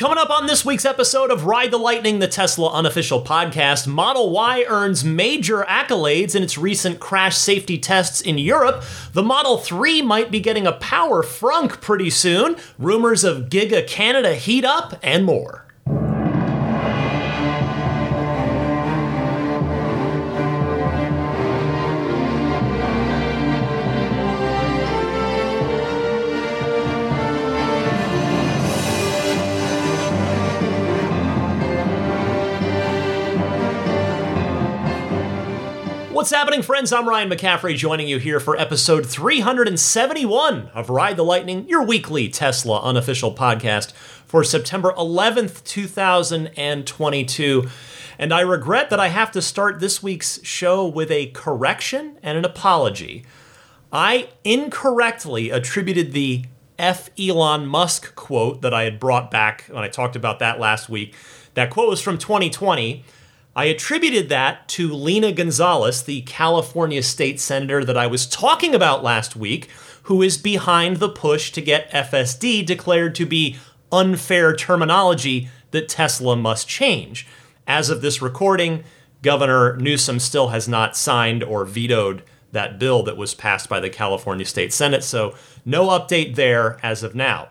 Coming up on this week's episode of Ride the Lightning, the Tesla unofficial podcast, Model Y earns major accolades in its recent crash safety tests in Europe. The Model 3 might be getting a power frunk pretty soon. Rumors of Giga Canada heat up, and more. What's happening, friends? I'm Ryan McCaffrey joining you here for episode 371 of Ride the Lightning, your weekly Tesla unofficial podcast for September 11th, 2022. And I regret that I have to start this week's show with a correction and an apology. I incorrectly attributed the F. Elon Musk quote that I had brought back when I talked about that last week. That quote was from 2020. I attributed that to Lena Gonzalez, the California state senator that I was talking about last week, who is behind the push to get FSD declared to be unfair terminology that Tesla must change. As of this recording, Governor Newsom still has not signed or vetoed that bill that was passed by the California State Senate, so no update there as of now.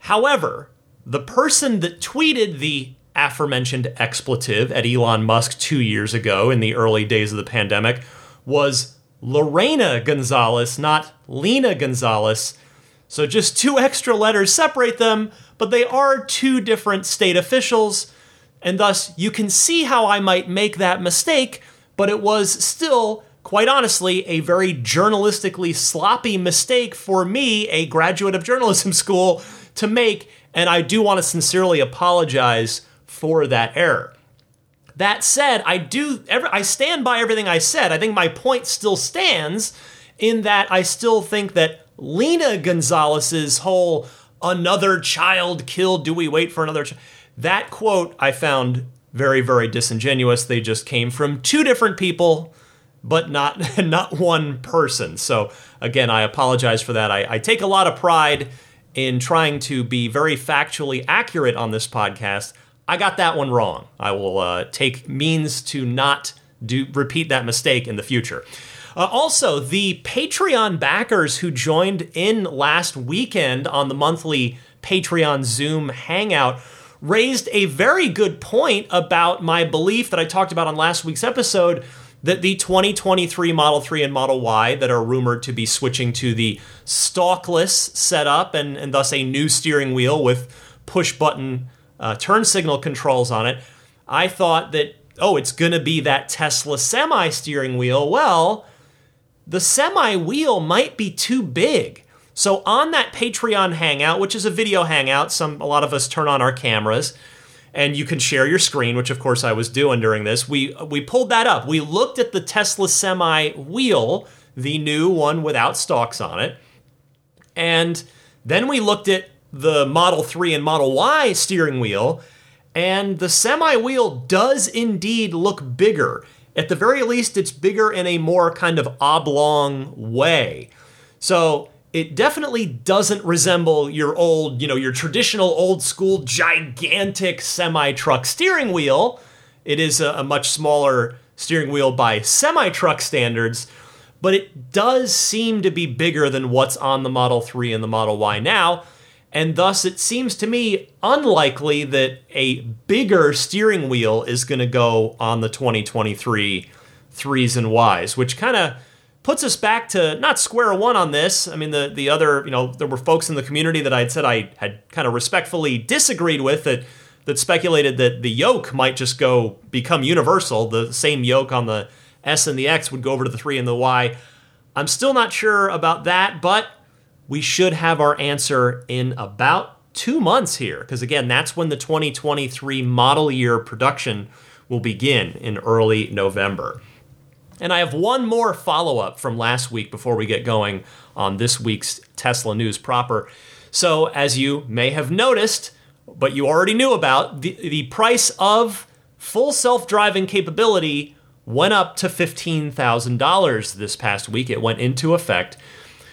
However, the person that tweeted the aforementioned expletive at Elon Musk two years ago in the early days of the pandemic was Lorena Gonzalez, not Lena Gonzalez. So just two extra letters separate them, but they are two different state officials, and thus you can see how I might make that mistake, but it was still, quite honestly, a very journalistically sloppy mistake for me, a graduate of journalism school, to make, and I do want to sincerely apologize for that error. That said, I do I stand by everything I said. I think my point still stands in that I still think that Lena Gonzalez's whole another child killed, do we wait for another child? That quote I found very very disingenuous. They just came from two different people but not not one person. So again, I apologize for that. I, I take a lot of pride in trying to be very factually accurate on this podcast. I got that one wrong. I will uh, take means to not do repeat that mistake in the future. Uh, also, the Patreon backers who joined in last weekend on the monthly Patreon Zoom Hangout raised a very good point about my belief that I talked about on last week's episode that the 2023 Model 3 and Model Y that are rumored to be switching to the stalkless setup and, and thus a new steering wheel with push button uh, turn signal controls on it. I thought that, oh, it's going to be that Tesla semi steering wheel. Well, the semi wheel might be too big. So on that Patreon hangout, which is a video hangout, some a lot of us turn on our cameras and you can share your screen, which of course I was doing during this. We we pulled that up. We looked at the Tesla Semi wheel, the new one without stalks on it. And then we looked at the Model 3 and Model Y steering wheel, and the semi wheel does indeed look bigger. At the very least, it's bigger in a more kind of oblong way. So it definitely doesn't resemble your old, you know, your traditional old school gigantic semi truck steering wheel. It is a, a much smaller steering wheel by semi truck standards, but it does seem to be bigger than what's on the Model 3 and the Model Y now and thus it seems to me unlikely that a bigger steering wheel is going to go on the 2023 threes and Ys, which kind of puts us back to not square one on this. I mean, the the other, you know, there were folks in the community that I had said I had kind of respectfully disagreed with that that speculated that the yoke might just go become universal. The same yoke on the S and the X would go over to the three and the Y. I'm still not sure about that, but we should have our answer in about two months here, because again, that's when the 2023 model year production will begin in early November. And I have one more follow up from last week before we get going on this week's Tesla news proper. So, as you may have noticed, but you already knew about, the, the price of full self driving capability went up to $15,000 this past week. It went into effect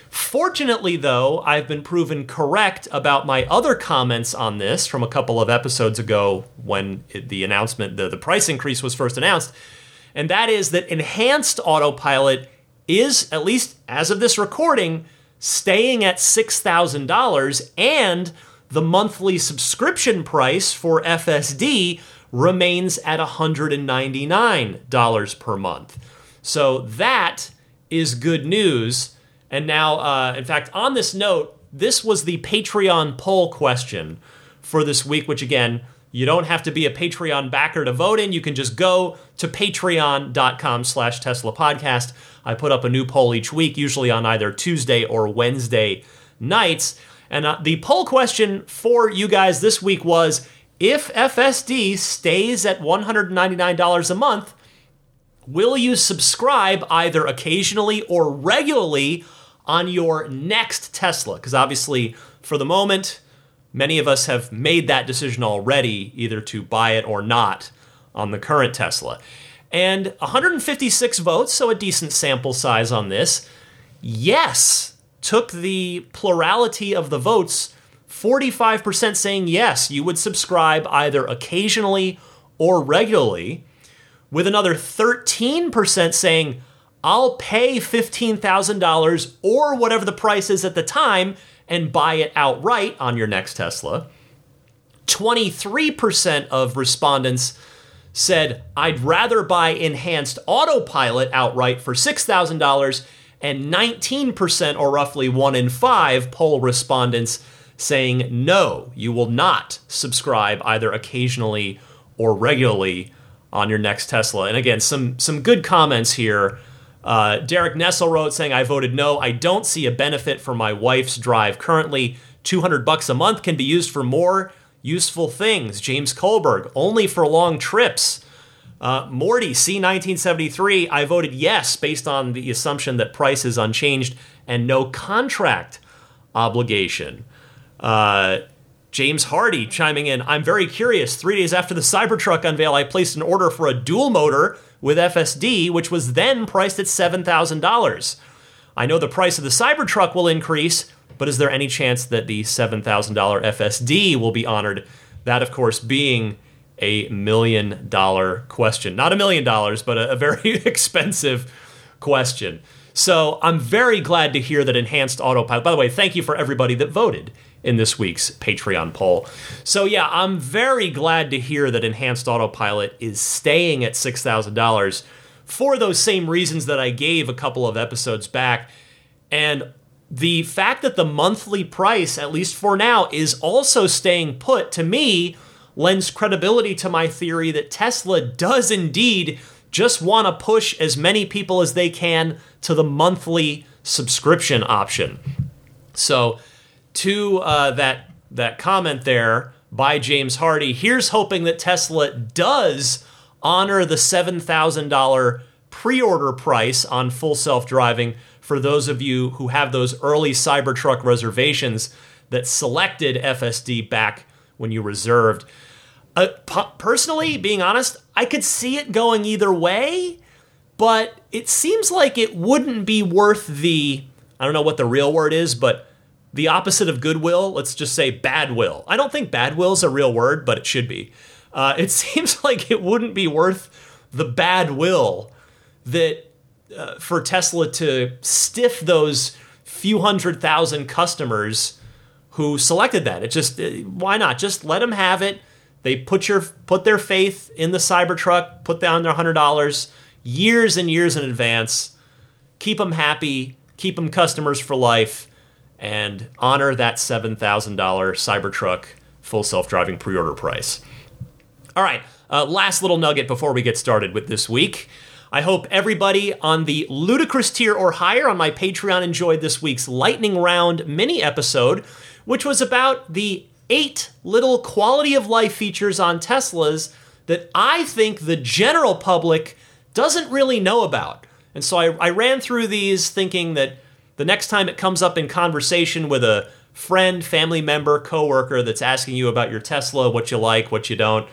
Fortunately, though, I've been proven correct about my other comments on this from a couple of episodes ago when the announcement, the, the price increase was first announced. And that is that enhanced autopilot is, at least as of this recording, staying at $6,000 and the monthly subscription price for FSD remains at $199 per month. So that is good news and now, uh, in fact, on this note, this was the Patreon poll question for this week, which again, you don't have to be a Patreon backer to vote in. You can just go to patreon.com slash Tesla podcast. I put up a new poll each week, usually on either Tuesday or Wednesday nights. And uh, the poll question for you guys this week was if FSD stays at $199 a month, will you subscribe either occasionally or regularly on your next Tesla? Because obviously, for the moment, many of us have made that decision already, either to buy it or not on the current Tesla. And 156 votes, so a decent sample size on this. Yes, took the plurality of the votes, 45% saying yes, you would subscribe either occasionally or regularly, with another 13% saying, I'll pay $15,000 or whatever the price is at the time and buy it outright on your next Tesla. 23% of respondents said, I'd rather buy enhanced autopilot outright for $6,000, and 19%, or roughly one in five, poll respondents saying, no, you will not subscribe either occasionally or regularly on your next Tesla. And again, some, some good comments here uh, Derek Nessel wrote saying, I voted no. I don't see a benefit for my wife's drive. Currently, 200 bucks a month can be used for more useful things. James Kohlberg, only for long trips. Uh, Morty, C1973, I voted yes based on the assumption that price is unchanged and no contract obligation. Uh, James Hardy chiming in, I'm very curious. Three days after the Cybertruck unveil, I placed an order for a dual motor with FSD, which was then priced at $7,000. I know the price of the Cybertruck will increase, but is there any chance that the $7,000 FSD will be honored? That, of course, being a million dollar question. Not a million dollars, but a, a very expensive question. So I'm very glad to hear that Enhanced Autopilot. By the way, thank you for everybody that voted in this week's Patreon poll. So, yeah, I'm very glad to hear that Enhanced Autopilot is staying at $6,000 for those same reasons that I gave a couple of episodes back. And the fact that the monthly price, at least for now, is also staying put to me lends credibility to my theory that Tesla does indeed just want to push as many people as they can to the monthly subscription option. So, to uh, that that comment there by James Hardy. Here's hoping that Tesla does honor the seven thousand dollar pre-order price on full self-driving for those of you who have those early Cybertruck reservations that selected FSD back when you reserved. Uh, personally, being honest, I could see it going either way, but it seems like it wouldn't be worth the I don't know what the real word is, but the opposite of goodwill, let's just say bad will. I don't think bad will is a real word, but it should be. Uh, it seems like it wouldn't be worth the bad will that uh, for Tesla to stiff those few hundred thousand customers who selected that. It just uh, why not just let them have it. They put your put their faith in the Cybertruck, put down their hundred dollars years and years in advance. Keep them happy, keep them customers for life and honor that $7,000 Cybertruck full self driving pre order price. All right, uh, last little nugget before we get started with this week. I hope everybody on the ludicrous tier or higher on my Patreon enjoyed this week's lightning round mini episode, which was about the eight little quality of life features on Teslas that I think the general public doesn't really know about. And so I, I ran through these thinking that the next time it comes up in conversation with a friend, family member, coworker that's asking you about your Tesla, what you like, what you don't,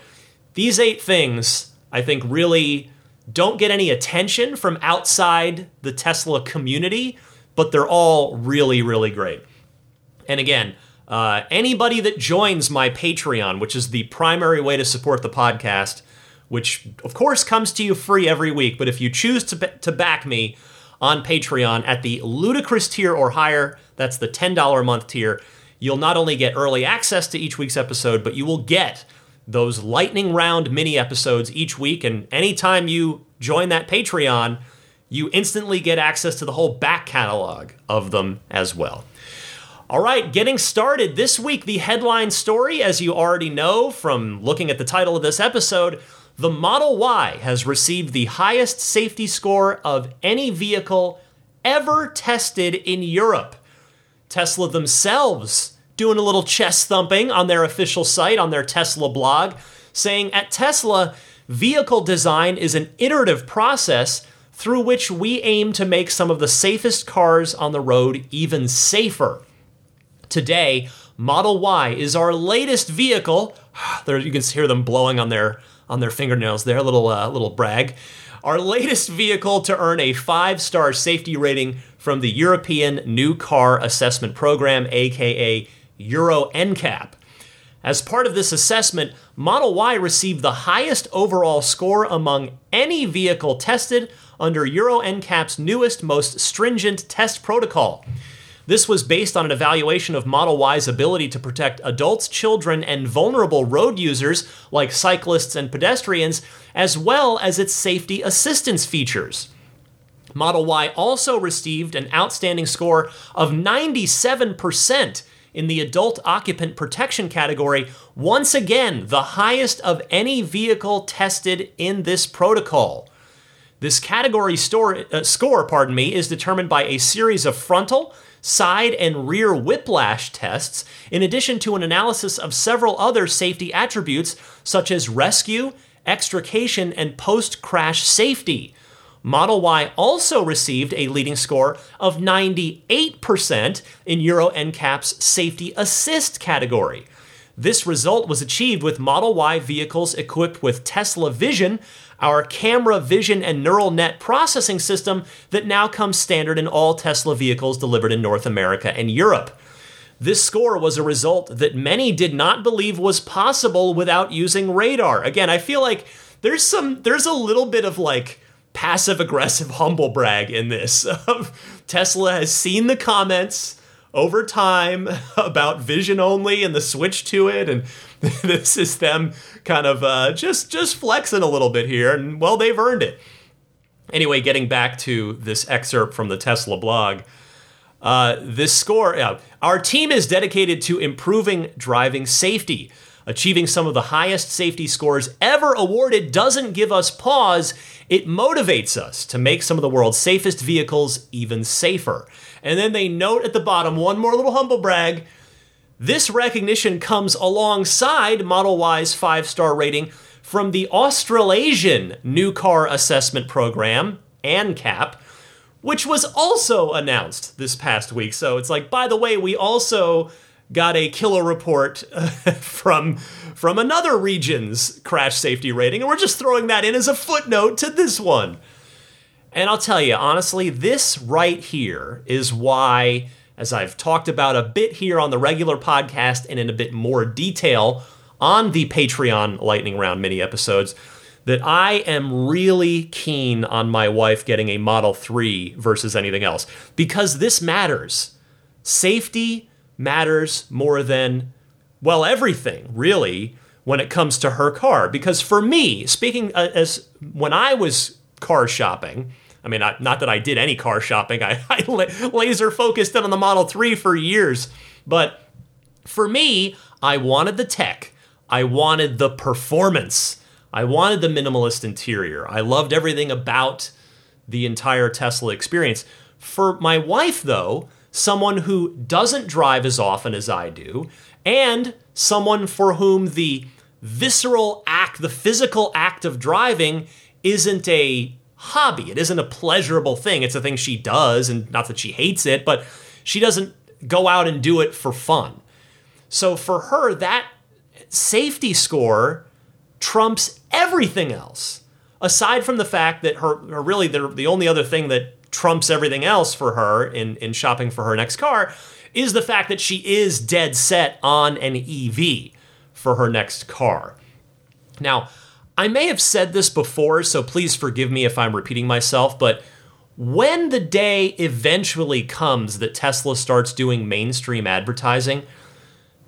these eight things I think really don't get any attention from outside the Tesla community but they're all really, really great. And again, uh, anybody that joins my Patreon, which is the primary way to support the podcast, which of course comes to you free every week, but if you choose to, to back me on Patreon at the ludicrous tier or higher, that's the $10 a month tier, you'll not only get early access to each week's episode, but you will get those lightning round mini episodes each week. And anytime you join that Patreon, you instantly get access to the whole back catalog of them as well. All right, getting started. This week, the headline story, as you already know from looking at the title of this episode, the Model Y has received the highest safety score of any vehicle ever tested in Europe. Tesla themselves doing a little chest thumping on their official site, on their Tesla blog, saying at Tesla, vehicle design is an iterative process through which we aim to make some of the safest cars on the road even safer. Today, Model Y is our latest vehicle. There, you can hear them blowing on their on their fingernails there, A little uh, little brag. Our latest vehicle to earn a five star safety rating from the European New Car Assessment Program, aka Euro NCAP. As part of this assessment, Model Y received the highest overall score among any vehicle tested under Euro NCAP's newest, most stringent test protocol. This was based on an evaluation of Model Y's ability to protect adults, children, and vulnerable road users like cyclists and pedestrians, as well as its safety assistance features. Model Y also received an outstanding score of 97% in the adult occupant protection category, once again, the highest of any vehicle tested in this protocol. This category store, uh, score, pardon me, is determined by a series of frontal, side, and rear whiplash tests, in addition to an analysis of several other safety attributes such as rescue, extrication, and post crash safety. Model Y also received a leading score of 98% in Euro NCAP's Safety Assist category. This result was achieved with Model Y vehicles equipped with Tesla Vision, our camera vision and neural net processing system that now comes standard in all Tesla vehicles delivered in North America and Europe. This score was a result that many did not believe was possible without using radar. Again, I feel like there's some there's a little bit of like passive aggressive humble brag in this. Tesla has seen the comments over time about vision only and the switch to it. And this is them kind of uh, just just flexing a little bit here. And well they've earned it. Anyway getting back to this excerpt from the tesla blog uh, this score uh, our team is dedicated to improving driving safety. Achieving some of the highest safety scores ever awarded doesn't give us pause, it motivates us to make some of the world's safest vehicles even safer. And then they note at the bottom one more little humble brag. This recognition comes alongside Model Y's five star rating from the Australasian New Car Assessment Program, ANCAP, which was also announced this past week. So it's like, by the way, we also got a killer report from from another region's crash safety rating, and we're just throwing that in as a footnote to this one. And I'll tell you, honestly, this right here is why, as I've talked about a bit here on the regular podcast and in a bit more detail on the Patreon Lightning Round mini episodes, that I am really keen on my wife getting a Model 3 versus anything else because this matters. Safety matters more than, well, everything, really, when it comes to her car. Because for me, speaking uh, as when I was car shopping, I mean, I, not that I did any car shopping, I, I laser focused in on the Model 3 for years. But for me, I wanted the tech, I wanted the performance, I wanted the minimalist interior. I loved everything about the entire Tesla experience. For my wife, though, someone who doesn't drive as often as I do, and someone for whom the visceral act, the physical act of driving, isn't a hobby. It isn't a pleasurable thing. It's a thing she does, and not that she hates it, but she doesn't go out and do it for fun. So for her, that safety score trumps everything else. Aside from the fact that her, her really the, the only other thing that trumps everything else for her in, in shopping for her next car is the fact that she is dead set on an EV for her next car. Now, I may have said this before, so please forgive me if I'm repeating myself, but when the day eventually comes that Tesla starts doing mainstream advertising,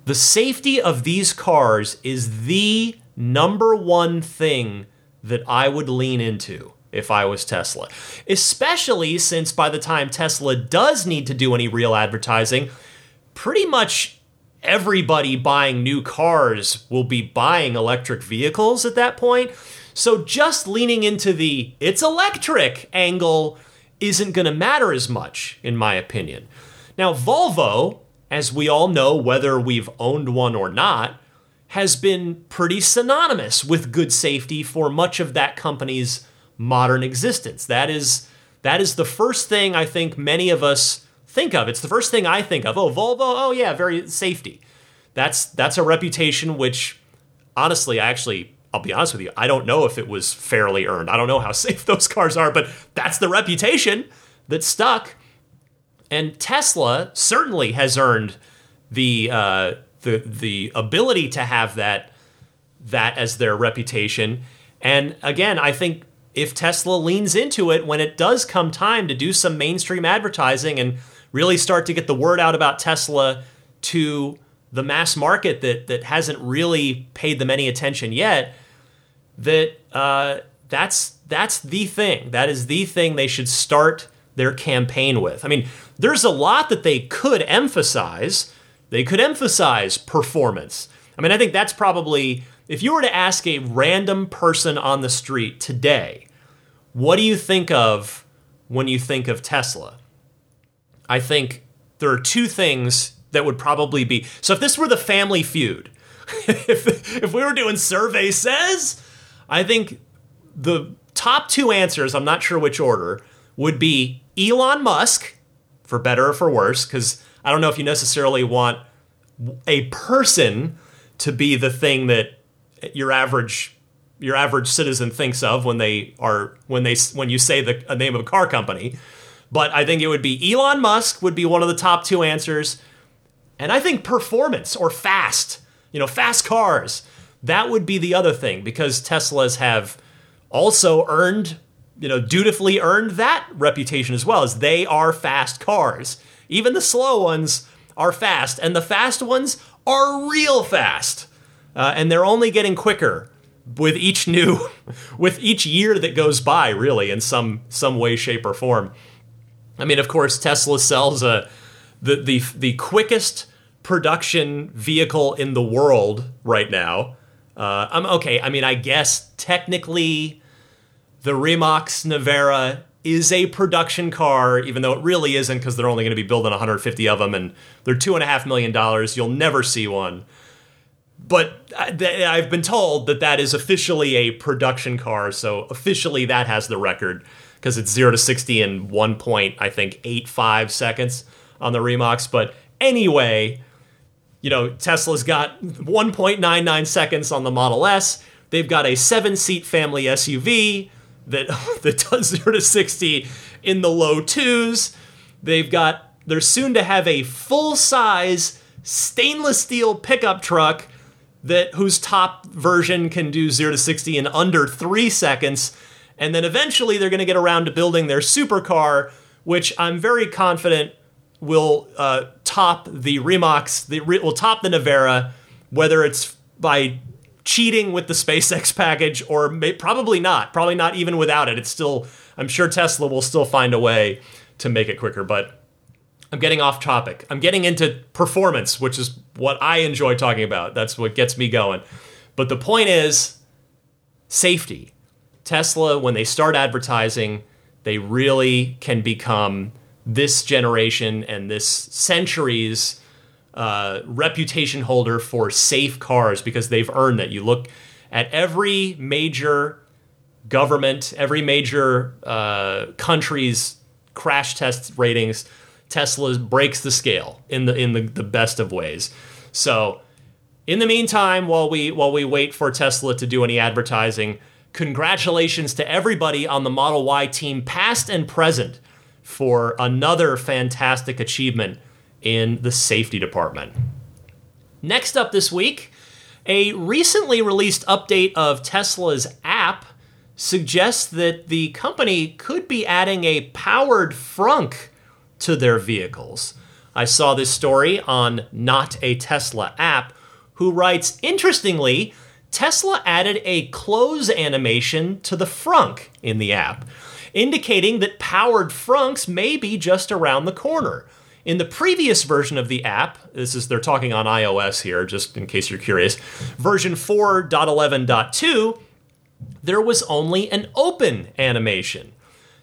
the safety of these cars is the number one thing that I would lean into if I was Tesla. Especially since by the time Tesla does need to do any real advertising, pretty much everybody buying new cars will be buying electric vehicles at that point. So just leaning into the it's electric angle isn't going to matter as much, in my opinion. Now, Volvo, as we all know, whether we've owned one or not, has been pretty synonymous with good safety for much of that company's modern existence. That is that is the first thing I think many of us think of. It's the first thing I think of. Oh, Volvo, oh yeah, very safety. That's that's a reputation which honestly, I actually I'll be honest with you, I don't know if it was fairly earned. I don't know how safe those cars are, but that's the reputation that stuck. And Tesla certainly has earned the uh, the the ability to have that that as their reputation. And again, I think if Tesla leans into it when it does come time to do some mainstream advertising and really start to get the word out about Tesla to the mass market that that hasn't really paid them any attention yet, that uh, that's that's the thing. That is the thing they should start their campaign with. I mean, there's a lot that they could emphasize. They could emphasize performance. I mean, I think that's probably if you were to ask a random person on the street today, what do you think of when you think of Tesla? I think there are two things that would probably be. So if this were the family feud, if if we were doing survey says, I think the top two answers, I'm not sure which order, would be Elon Musk, for better or for worse, because I don't know if you necessarily want a person to be the thing that your average your average citizen thinks of when they are when they when you say the name of a car company. But I think it would be Elon Musk would be one of the top two answers. And I think performance or fast, you know, fast cars that would be the other thing because Teslas have also earned, you know, dutifully earned that reputation as well as they are fast cars. Even the slow ones are fast, and the fast ones are real fast. Uh, and they're only getting quicker with each new with each year that goes by really in some some way shape or form i mean of course tesla sells a the the, the quickest production vehicle in the world right now uh, I'm okay. I mean, I guess technically, the Rimac Nevera is a production car, even though it really isn't, because they're only going to be building 150 of them, and they're two and a half million dollars. You'll never see one. But I've been told that that is officially a production car, so officially that has the record because it's zero to 60 in one point, I think, eight five seconds on the Rimacs. But anyway, you know, Tesla's got 1.99 seconds on the Model S. They've got a seven seat family SUV that, that does 0 to 60 in the low twos. They've got, they're soon to have a full size stainless steel pickup truck that whose top version can do 0 to 60 in under three seconds. And then eventually they're going to get around to building their supercar, which I'm very confident will uh, top the Rimacs, the will top the Nevera, whether it's by cheating with the SpaceX package or may, probably not. Probably not even without it. It's still. I'm sure Tesla will still find a way to make it quicker, but. I'm getting off topic. I'm getting into performance, which is what I enjoy talking about. That's what gets me going. But the point is safety. Tesla, when they start advertising, they really can become this generation and this century's uh, reputation holder for safe cars because they've earned that. You look at every major government, every major uh, country's crash test ratings. Tesla breaks the scale in the in the, the best of ways. So, in the meantime, while we while we wait for Tesla to do any advertising, congratulations to everybody on the Model Y team, past and present for another fantastic achievement in the safety department. Next up this week, a recently released update of Tesla's app suggests that the company could be adding a powered frunk to their vehicles. I saw this story on Not a Tesla app, who writes Interestingly, Tesla added a close animation to the frunk in the app, indicating that powered frunks may be just around the corner. In the previous version of the app, this is they're talking on iOS here, just in case you're curious, version 4.11.2, there was only an open animation.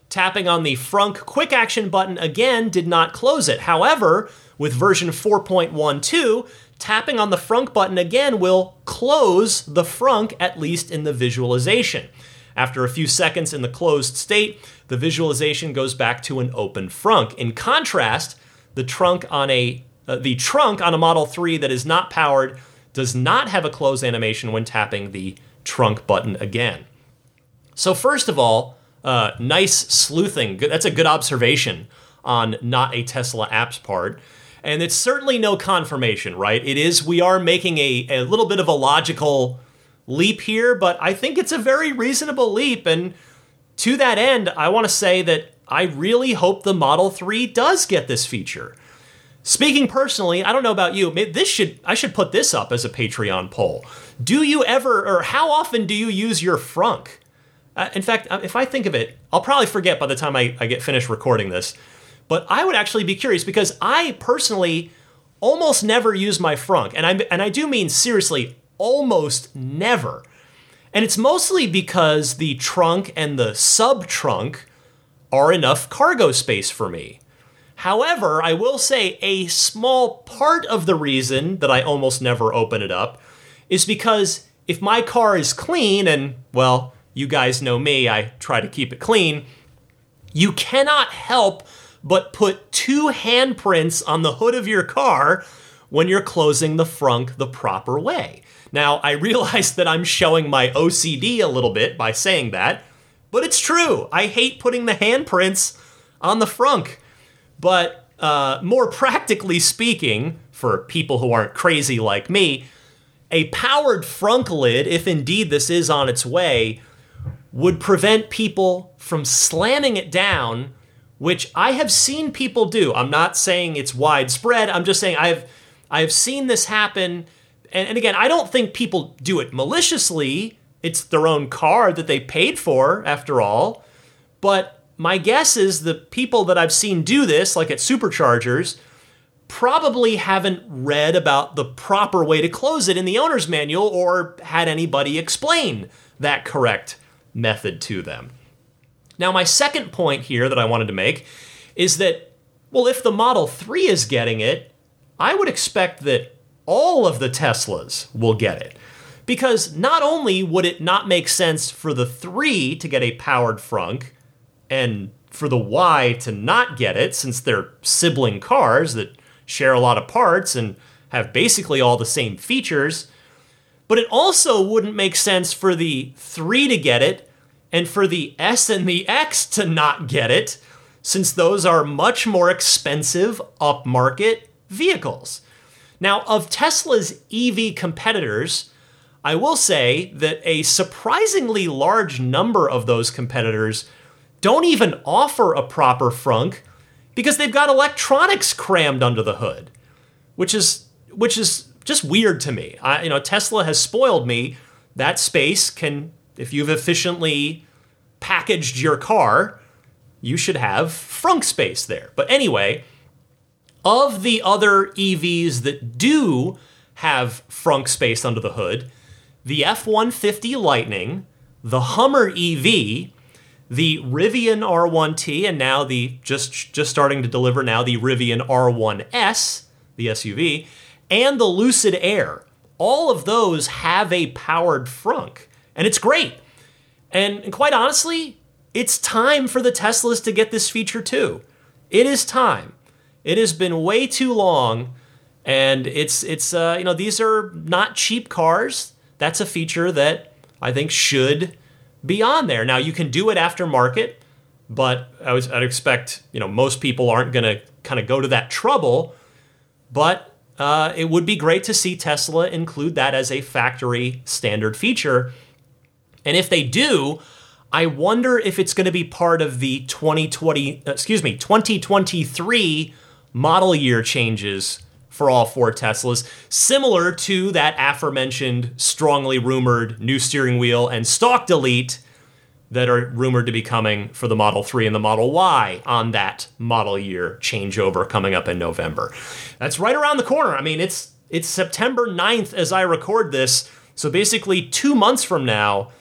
Tapping on the frunk quick action button again did not close it. However, with version 4.12, tapping on the frunk button again will close the frunk, at least in the visualization. After a few seconds in the closed state, the visualization goes back to an open frunk. In contrast, the trunk on a uh, the trunk on a Model 3 that is not powered does not have a close animation when tapping the trunk button again. So first of all, uh, nice sleuthing. That's a good observation on not a Tesla app's part. And it's certainly no confirmation, right? It is, we are making a, a little bit of a logical leap here, but I think it's a very reasonable leap. And to that end, I want to say that I really hope the Model 3 does get this feature. Speaking personally, I don't know about you, this should I should put this up as a Patreon poll. Do you ever or how often do you use your frunk? Uh, in fact, uh, if I think of it, I'll probably forget by the time I, I get finished recording this. But I would actually be curious because I personally almost never use my frunk, and I and I do mean seriously, almost never. And it's mostly because the trunk and the sub trunk are enough cargo space for me. However, I will say a small part of the reason that I almost never open it up is because if my car is clean, and well, you guys know me, I try to keep it clean, you cannot help but put two handprints on the hood of your car when you're closing the frunk the proper way. Now, I realize that I'm showing my OCD a little bit by saying that, but it's true. I hate putting the handprints on the frunk. But uh, more practically speaking, for people who aren't crazy like me, a powered frunk lid, if indeed this is on its way, would prevent people from slamming it down, which I have seen people do. I'm not saying it's widespread. I'm just saying I've I've seen this happen. And, and again, I don't think people do it maliciously. It's their own car that they paid for, after all. But my guess is the people that I've seen do this, like at superchargers, probably haven't read about the proper way to close it in the owner's manual or had anybody explain that correct method to them. Now, my second point here that I wanted to make is that, well, if the Model 3 is getting it, I would expect that all of the Teslas will get it. Because not only would it not make sense for the 3 to get a powered frunk, and for the Y to not get it, since they're sibling cars that share a lot of parts and have basically all the same features. But it also wouldn't make sense for the 3 to get it and for the S and the X to not get it, since those are much more expensive upmarket vehicles. Now, of Tesla's EV competitors, I will say that a surprisingly large number of those competitors don't even offer a proper frunk because they've got electronics crammed under the hood, which is which is just weird to me. I, you know, Tesla has spoiled me. That space can, if you've efficiently packaged your car, you should have frunk space there. But anyway, of the other EVs that do have frunk space under the hood, the F 150 Lightning, the Hummer EV, the Rivian R1T, and now the just just starting to deliver now the Rivian R1S, the SUV, and the Lucid Air. All of those have a powered frunk, and it's great. And, and quite honestly, it's time for the Teslas to get this feature too. It is time. It has been way too long, and it's it's uh, you know these are not cheap cars. That's a feature that I think should be on there. Now, you can do it aftermarket but I was, I'd expect you know most people aren't going to kind of go to that trouble. But uh, it would be great to see Tesla include that as a factory standard feature. And if they do, I wonder if it's going to be part of the 2020, uh, excuse me, 2023 model year changes for all four Teslas, similar to that aforementioned strongly rumored new steering wheel and stalk delete that are rumored to be coming for the Model 3 and the Model Y on that model year changeover coming up in November. That's right around the corner. I mean, it's it's September 9th as I record this. So basically 2 months from now,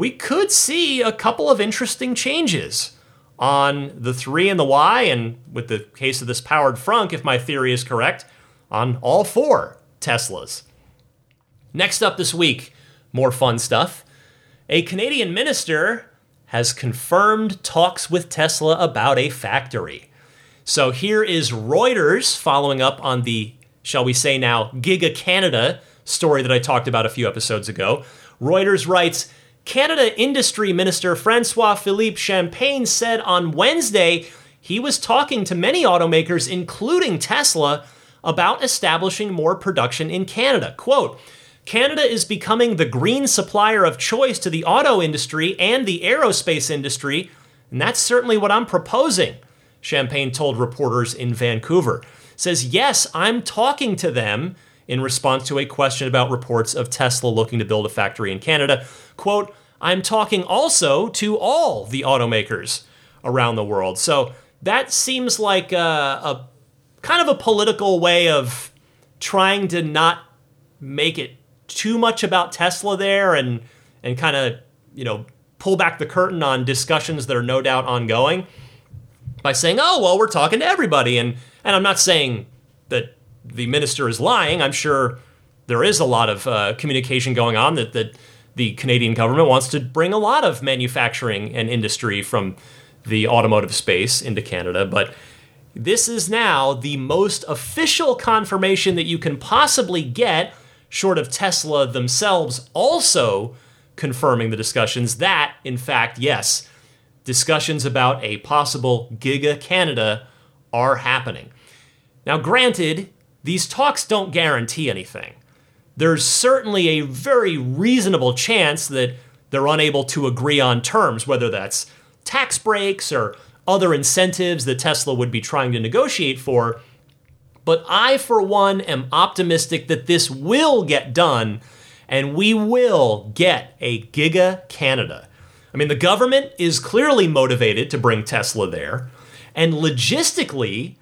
we could see a couple of interesting changes on the 3 and the Y and with the case of this powered frunk if my theory is correct, on all four Teslas. Next up this week, more fun stuff. A Canadian minister has confirmed talks with Tesla about a factory. So here is Reuters following up on the, shall we say now, Giga Canada story that I talked about a few episodes ago. Reuters writes Canada Industry Minister Francois Philippe Champagne said on Wednesday he was talking to many automakers, including Tesla, about establishing more production in Canada. Quote, Canada is becoming the green supplier of choice to the auto industry and the aerospace industry, and that's certainly what I'm proposing, Champagne told reporters in Vancouver. Says, yes, I'm talking to them in response to a question about reports of Tesla looking to build a factory in Canada. Quote, I'm talking also to all the automakers around the world. So that seems like a, a kind of a political way of trying to not make it too much about Tesla there and and kind of you know pull back the curtain on discussions that are no doubt ongoing by saying, "Oh, well, we're talking to everybody," and and I'm not saying that the minister is lying. I'm sure there is a lot of uh, communication going on that that the Canadian government wants to bring a lot of manufacturing and industry from the automotive space into Canada, but this is now the most official confirmation that you can possibly get short of Tesla themselves also confirming the discussions that, in fact, yes, discussions about a possible Giga Canada are happening. Now, granted, these talks don't guarantee anything. There's certainly a very reasonable chance that they're unable to agree on terms, whether that's tax breaks or other incentives that Tesla would be trying to negotiate for. But I, for one, am optimistic that this will get done and we will get a Giga Canada. I mean, the government is clearly motivated to bring Tesla there. And logistically,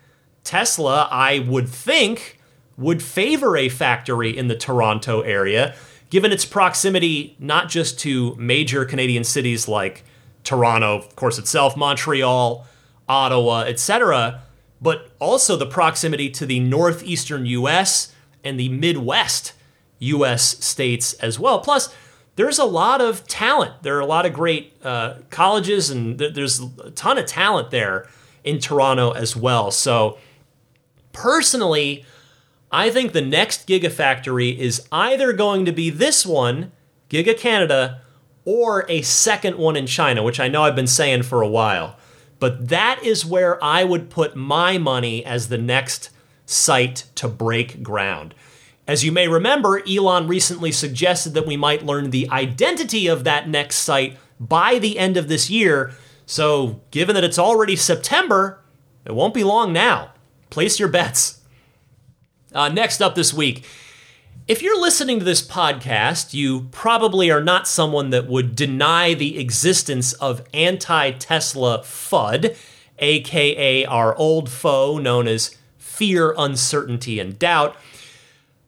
Tesla, I would think, would favor a factory in the Toronto area, given its proximity not just to major Canadian cities like Toronto, of course, itself, Montreal, Ottawa, etc., but also the proximity to the northeastern US and the Midwest US states as well. Plus, there's a lot of talent. There are a lot of great uh, colleges, and th- there's a ton of talent there in Toronto as well. So, personally, I think the next Gigafactory is either going to be this one, Giga Canada, or a second one in China, which I know I've been saying for a while. But that is where I would put my money as the next site to break ground. As you may remember, Elon recently suggested that we might learn the identity of that next site by the end of this year. So, given that it's already September, it won't be long now. Place your bets. Uh, next up this week, if you're listening to this podcast, you probably are not someone that would deny the existence of anti Tesla FUD, aka our old foe known as fear, uncertainty, and doubt.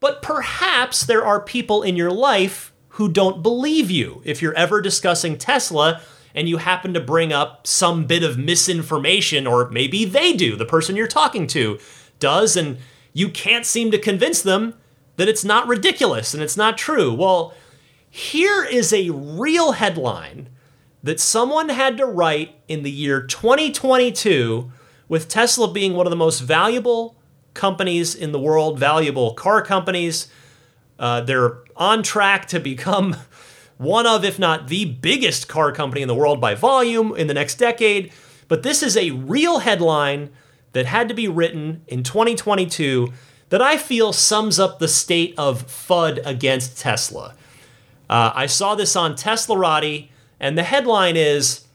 But perhaps there are people in your life who don't believe you. If you're ever discussing Tesla and you happen to bring up some bit of misinformation, or maybe they do, the person you're talking to does, and you can't seem to convince them that it's not ridiculous and it's not true. Well, here is a real headline that someone had to write in the year 2022 with Tesla being one of the most valuable companies in the world, valuable car companies. Uh, they're on track to become one of, if not the biggest car company in the world by volume in the next decade. But this is a real headline that had to be written in 2022 that I feel sums up the state of FUD against Tesla. Uh, I saw this on Teslarati, and the headline is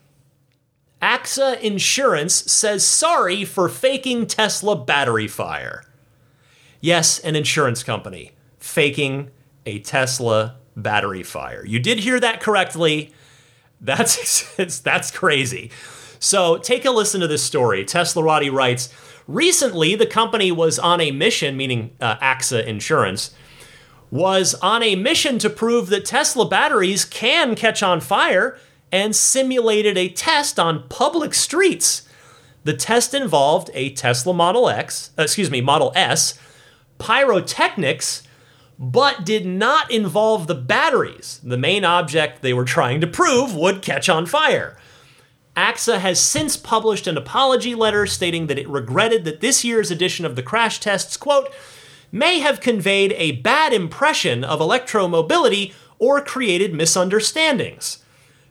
AXA Insurance says sorry for faking Tesla battery fire. Yes, an insurance company faking a Tesla battery fire. You did hear that correctly. That's that's crazy. So take a listen to this story. Teslarati writes Recently, the company was on a mission, meaning uh, AXA Insurance, was on a mission to prove that Tesla batteries can catch on fire and simulated a test on public streets. The test involved a Tesla Model X, uh, excuse me, Model S, pyrotechnics, but did not involve the batteries, the main object they were trying to prove would catch on fire. AXA has since published an apology letter stating that it regretted that this year's edition of the crash tests, quote, may have conveyed a bad impression of electromobility or created misunderstandings.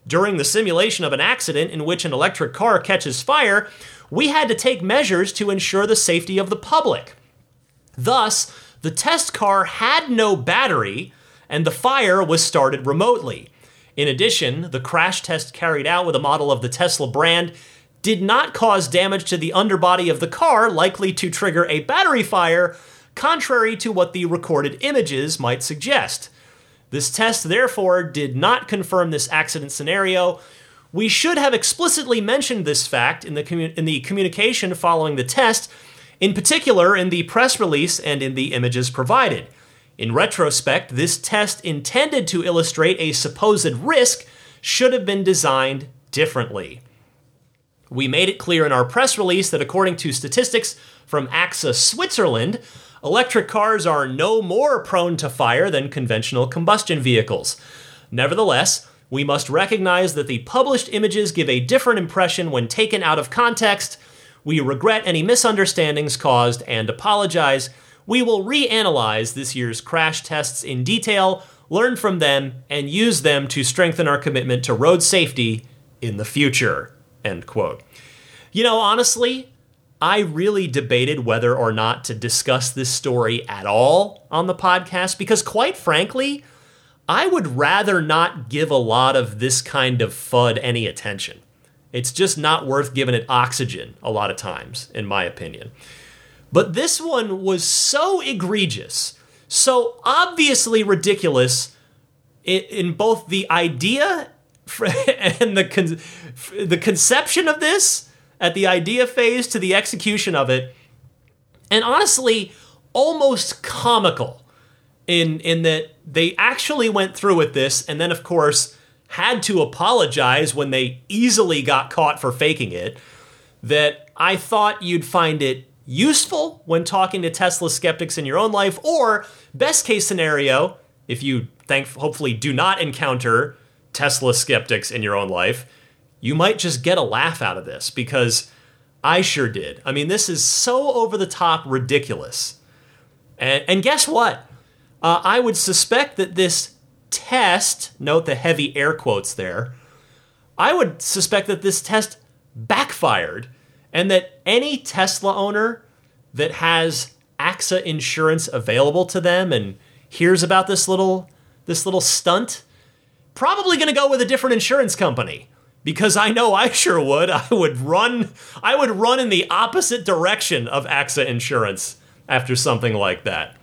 During the simulation of an accident in which an electric car catches fire, we had to take measures to ensure the safety of the public. Thus, the test car had no battery and the fire was started remotely. In addition, the crash test carried out with a model of the Tesla brand did not cause damage to the underbody of the car, likely to trigger a battery fire, contrary to what the recorded images might suggest. This test, therefore, did not confirm this accident scenario. We should have explicitly mentioned this fact in the, commu- in the communication following the test, in particular in the press release and in the images provided. In retrospect, this test intended to illustrate a supposed risk should have been designed differently. We made it clear in our press release that according to statistics from AXA Switzerland, electric cars are no more prone to fire than conventional combustion vehicles. Nevertheless, we must recognize that the published images give a different impression when taken out of context. We regret any misunderstandings caused and apologize we will reanalyze this year's crash tests in detail, learn from them, and use them to strengthen our commitment to road safety in the future. End quote. You know, honestly, I really debated whether or not to discuss this story at all on the podcast because, quite frankly, I would rather not give a lot of this kind of FUD any attention. It's just not worth giving it oxygen a lot of times, in my opinion. But this one was so egregious, so obviously ridiculous in, both the idea and the con- the conception of this at the idea phase to the execution of it, and honestly, almost comical in in that they actually went through with this, and then of course had to apologize when they easily got caught for faking it. That I thought you'd find it useful when talking to Tesla skeptics in your own life, or best case scenario, if you thank hopefully do not encounter Tesla skeptics in your own life, you might just get a laugh out of this because I sure did. I mean, this is so over the top ridiculous. And, and guess what? Uh, I would suspect that this test, note the heavy air quotes there, I would suspect that this test backfired and that any Tesla owner that has AXA insurance available to them and hears about this little this little stunt probably going to go with a different insurance company because I know I sure would. I would run I would run in the opposite direction of AXA insurance after something like that.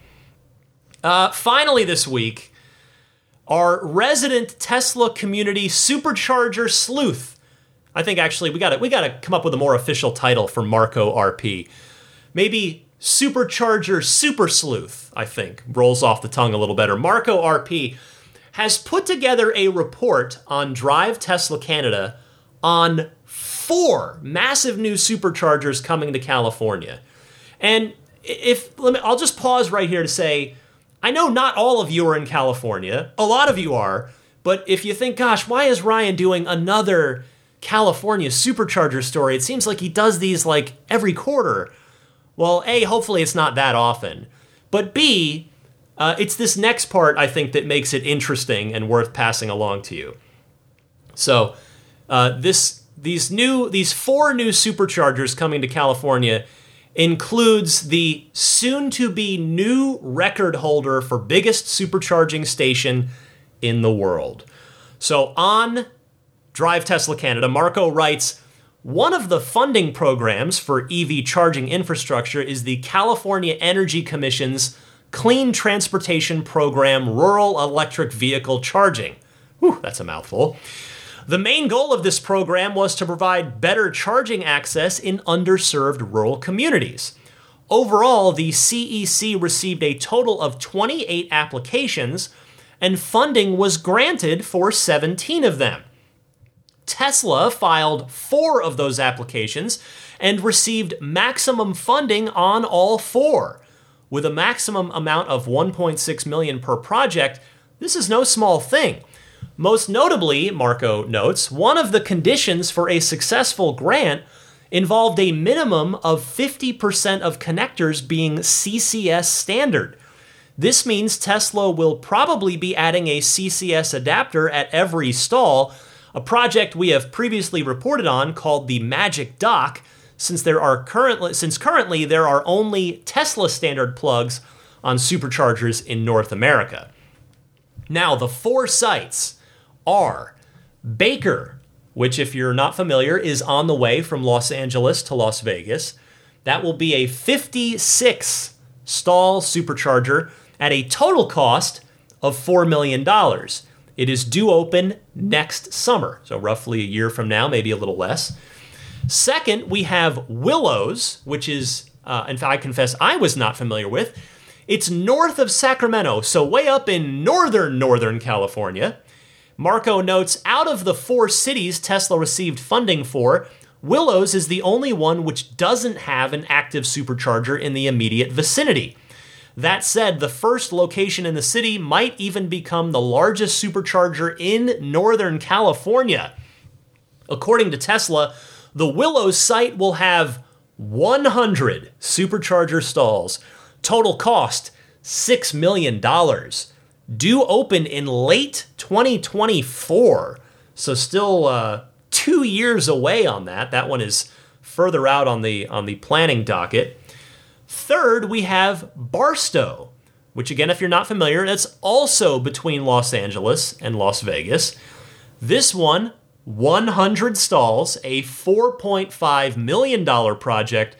Uh, finally, this week, our resident Tesla community supercharger sleuth I think actually we got to we got to come up with a more official title for Marco RP. Maybe Supercharger Super Sleuth, I think, rolls off the tongue a little better. Marco RP has put together a report on Drive Tesla Canada on four massive new superchargers coming to California. And if let me I'll just pause right here to say I know not all of you are in California. A lot of you are, but if you think gosh, why is Ryan doing another California supercharger story. It seems like he does these like every quarter. Well, A, hopefully it's not that often. But B, uh, it's this next part I think that makes it interesting and worth passing along to you. So, uh, this these new these four new superchargers coming to California includes the soon to be new record holder for biggest supercharging station in the world. So on Drive Tesla Canada, Marco writes one of the funding programs for EV charging infrastructure is the California Energy Commission's Clean Transportation Program Rural Electric Vehicle Charging. Whew, that's a mouthful. The main goal of this program was to provide better charging access in underserved rural communities. Overall, the CEC received a total of 28 applications, and funding was granted for 17 of them. Tesla filed four of those applications and received maximum funding on all four. With a maximum amount of 1.6 million per project, this is no small thing. Most notably, Marco notes, one of the conditions for a successful grant involved a minimum of 50% of connectors being CCS standard. This means Tesla will probably be adding a CCS adapter at every stall, a project we have previously reported on called the Magic Dock, since there are currently since currently there are only Tesla standard plugs on superchargers in North America. Now, the four sites are Baker, which, if you're not familiar, is on the way from Los Angeles to Las Vegas. That will be a 56 stall supercharger at a total cost of $4 million. It is due open next summer, so roughly a year from now, maybe a little less. Second, we have Willows, which is, uh, in fact, I confess I was not familiar with. It's north of Sacramento, so way up in northern Northern California. Marco notes out of the four cities Tesla received funding for, Willows is the only one which doesn't have an active supercharger in the immediate vicinity. That said, the first location in the city might even become the largest supercharger in Northern California. According to Tesla, the Willow site will have 100 supercharger stalls. Total cost $6 million due open in late 2024. So still uh, two years away on that. That one is further out on the on the planning docket. Third, we have Barstow, which again, if you're not familiar, that's also between Los Angeles and Las Vegas. This one, 100 stalls, a $4.5 million project,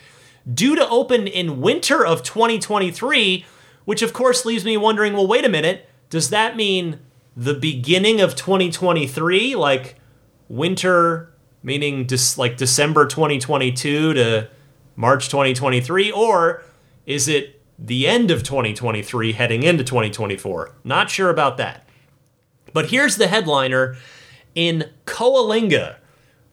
due to open in winter of 2023, which of course leaves me wondering well, wait a minute, does that mean the beginning of 2023, like winter, meaning just like December 2022 to March 2023, or is it the end of 2023 heading into 2024? Not sure about that. But here's the headliner in Coalinga,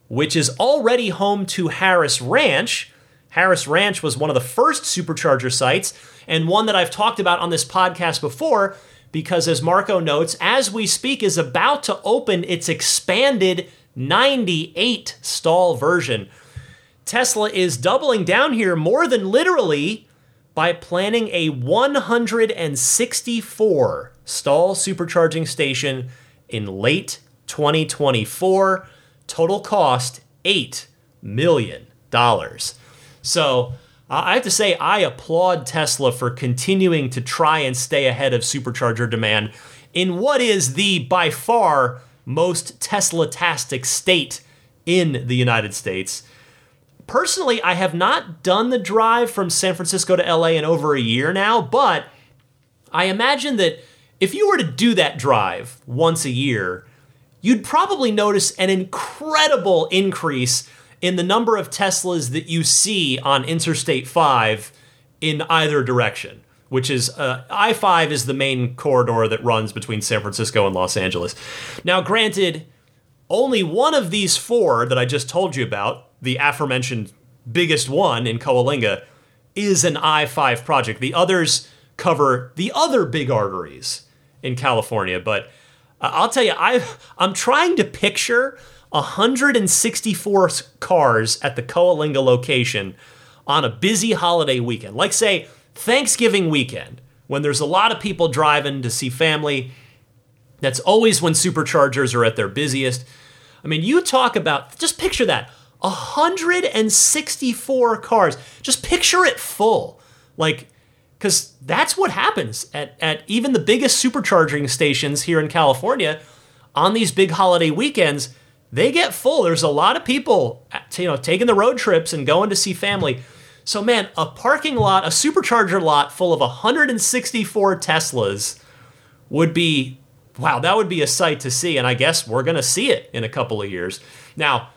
which is already home to Harris Ranch. Harris Ranch was one of the first supercharger sites and one that I've talked about on this podcast before because, as Marco notes, as we speak, is about to open its expanded 98 stall version. Tesla is doubling down here more than literally by planning a 164 stall supercharging station in late 2024. Total cost $8 million. So, I have to say, I applaud Tesla for continuing to try and stay ahead of supercharger demand in what is the by far most Tesla-tastic state in the United States. Personally, I have not done the drive from San Francisco to LA in over a year now, but I imagine that if you were to do that drive once a year, you'd probably notice an incredible increase in the number of Teslas that you see on Interstate 5 in either direction, which is uh, I 5 is the main corridor that runs between San Francisco and Los Angeles. Now, granted, only one of these four that I just told you about, the aforementioned biggest one in Coalinga, is an I 5 project. The others cover the other big arteries in California, but uh, I'll tell you, I I'm trying to picture 164 cars at the Coalinga location on a busy holiday weekend. Like, say, Thanksgiving weekend, when there's a lot of people driving to see family. That's always when superchargers are at their busiest. I mean, you talk about just picture that 164 cars. Just picture it full. Like, because that's what happens at, at even the biggest supercharging stations here in California on these big holiday weekends. They get full. There's a lot of people, uh, you know, taking the road trips and going to see family. So, man, a parking lot, a supercharger lot full of 164 Teslas would be, wow, that would be a sight to see. And I guess we're going to see it in a couple of years. Now,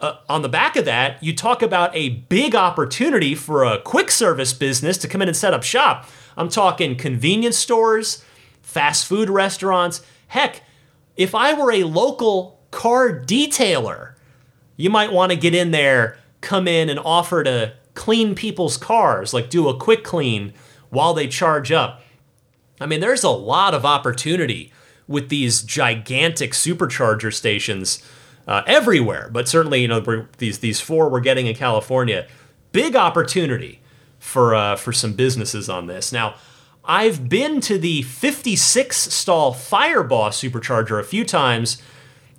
uh, on the back of that, you talk about a big opportunity for a quick service business to come in and set up shop. I'm talking convenience stores, fast food restaurants. Heck, if I were a local car detailer, you might want to get in there, come in and offer to clean people's cars, like do a quick clean while they charge up. I mean, there's a lot of opportunity with these gigantic supercharger stations uh, everywhere, but certainly, you know, these these four we're getting in California, big opportunity for uh, for some businesses on this. Now, I've been to the 56 stall Firebaugh supercharger a few times,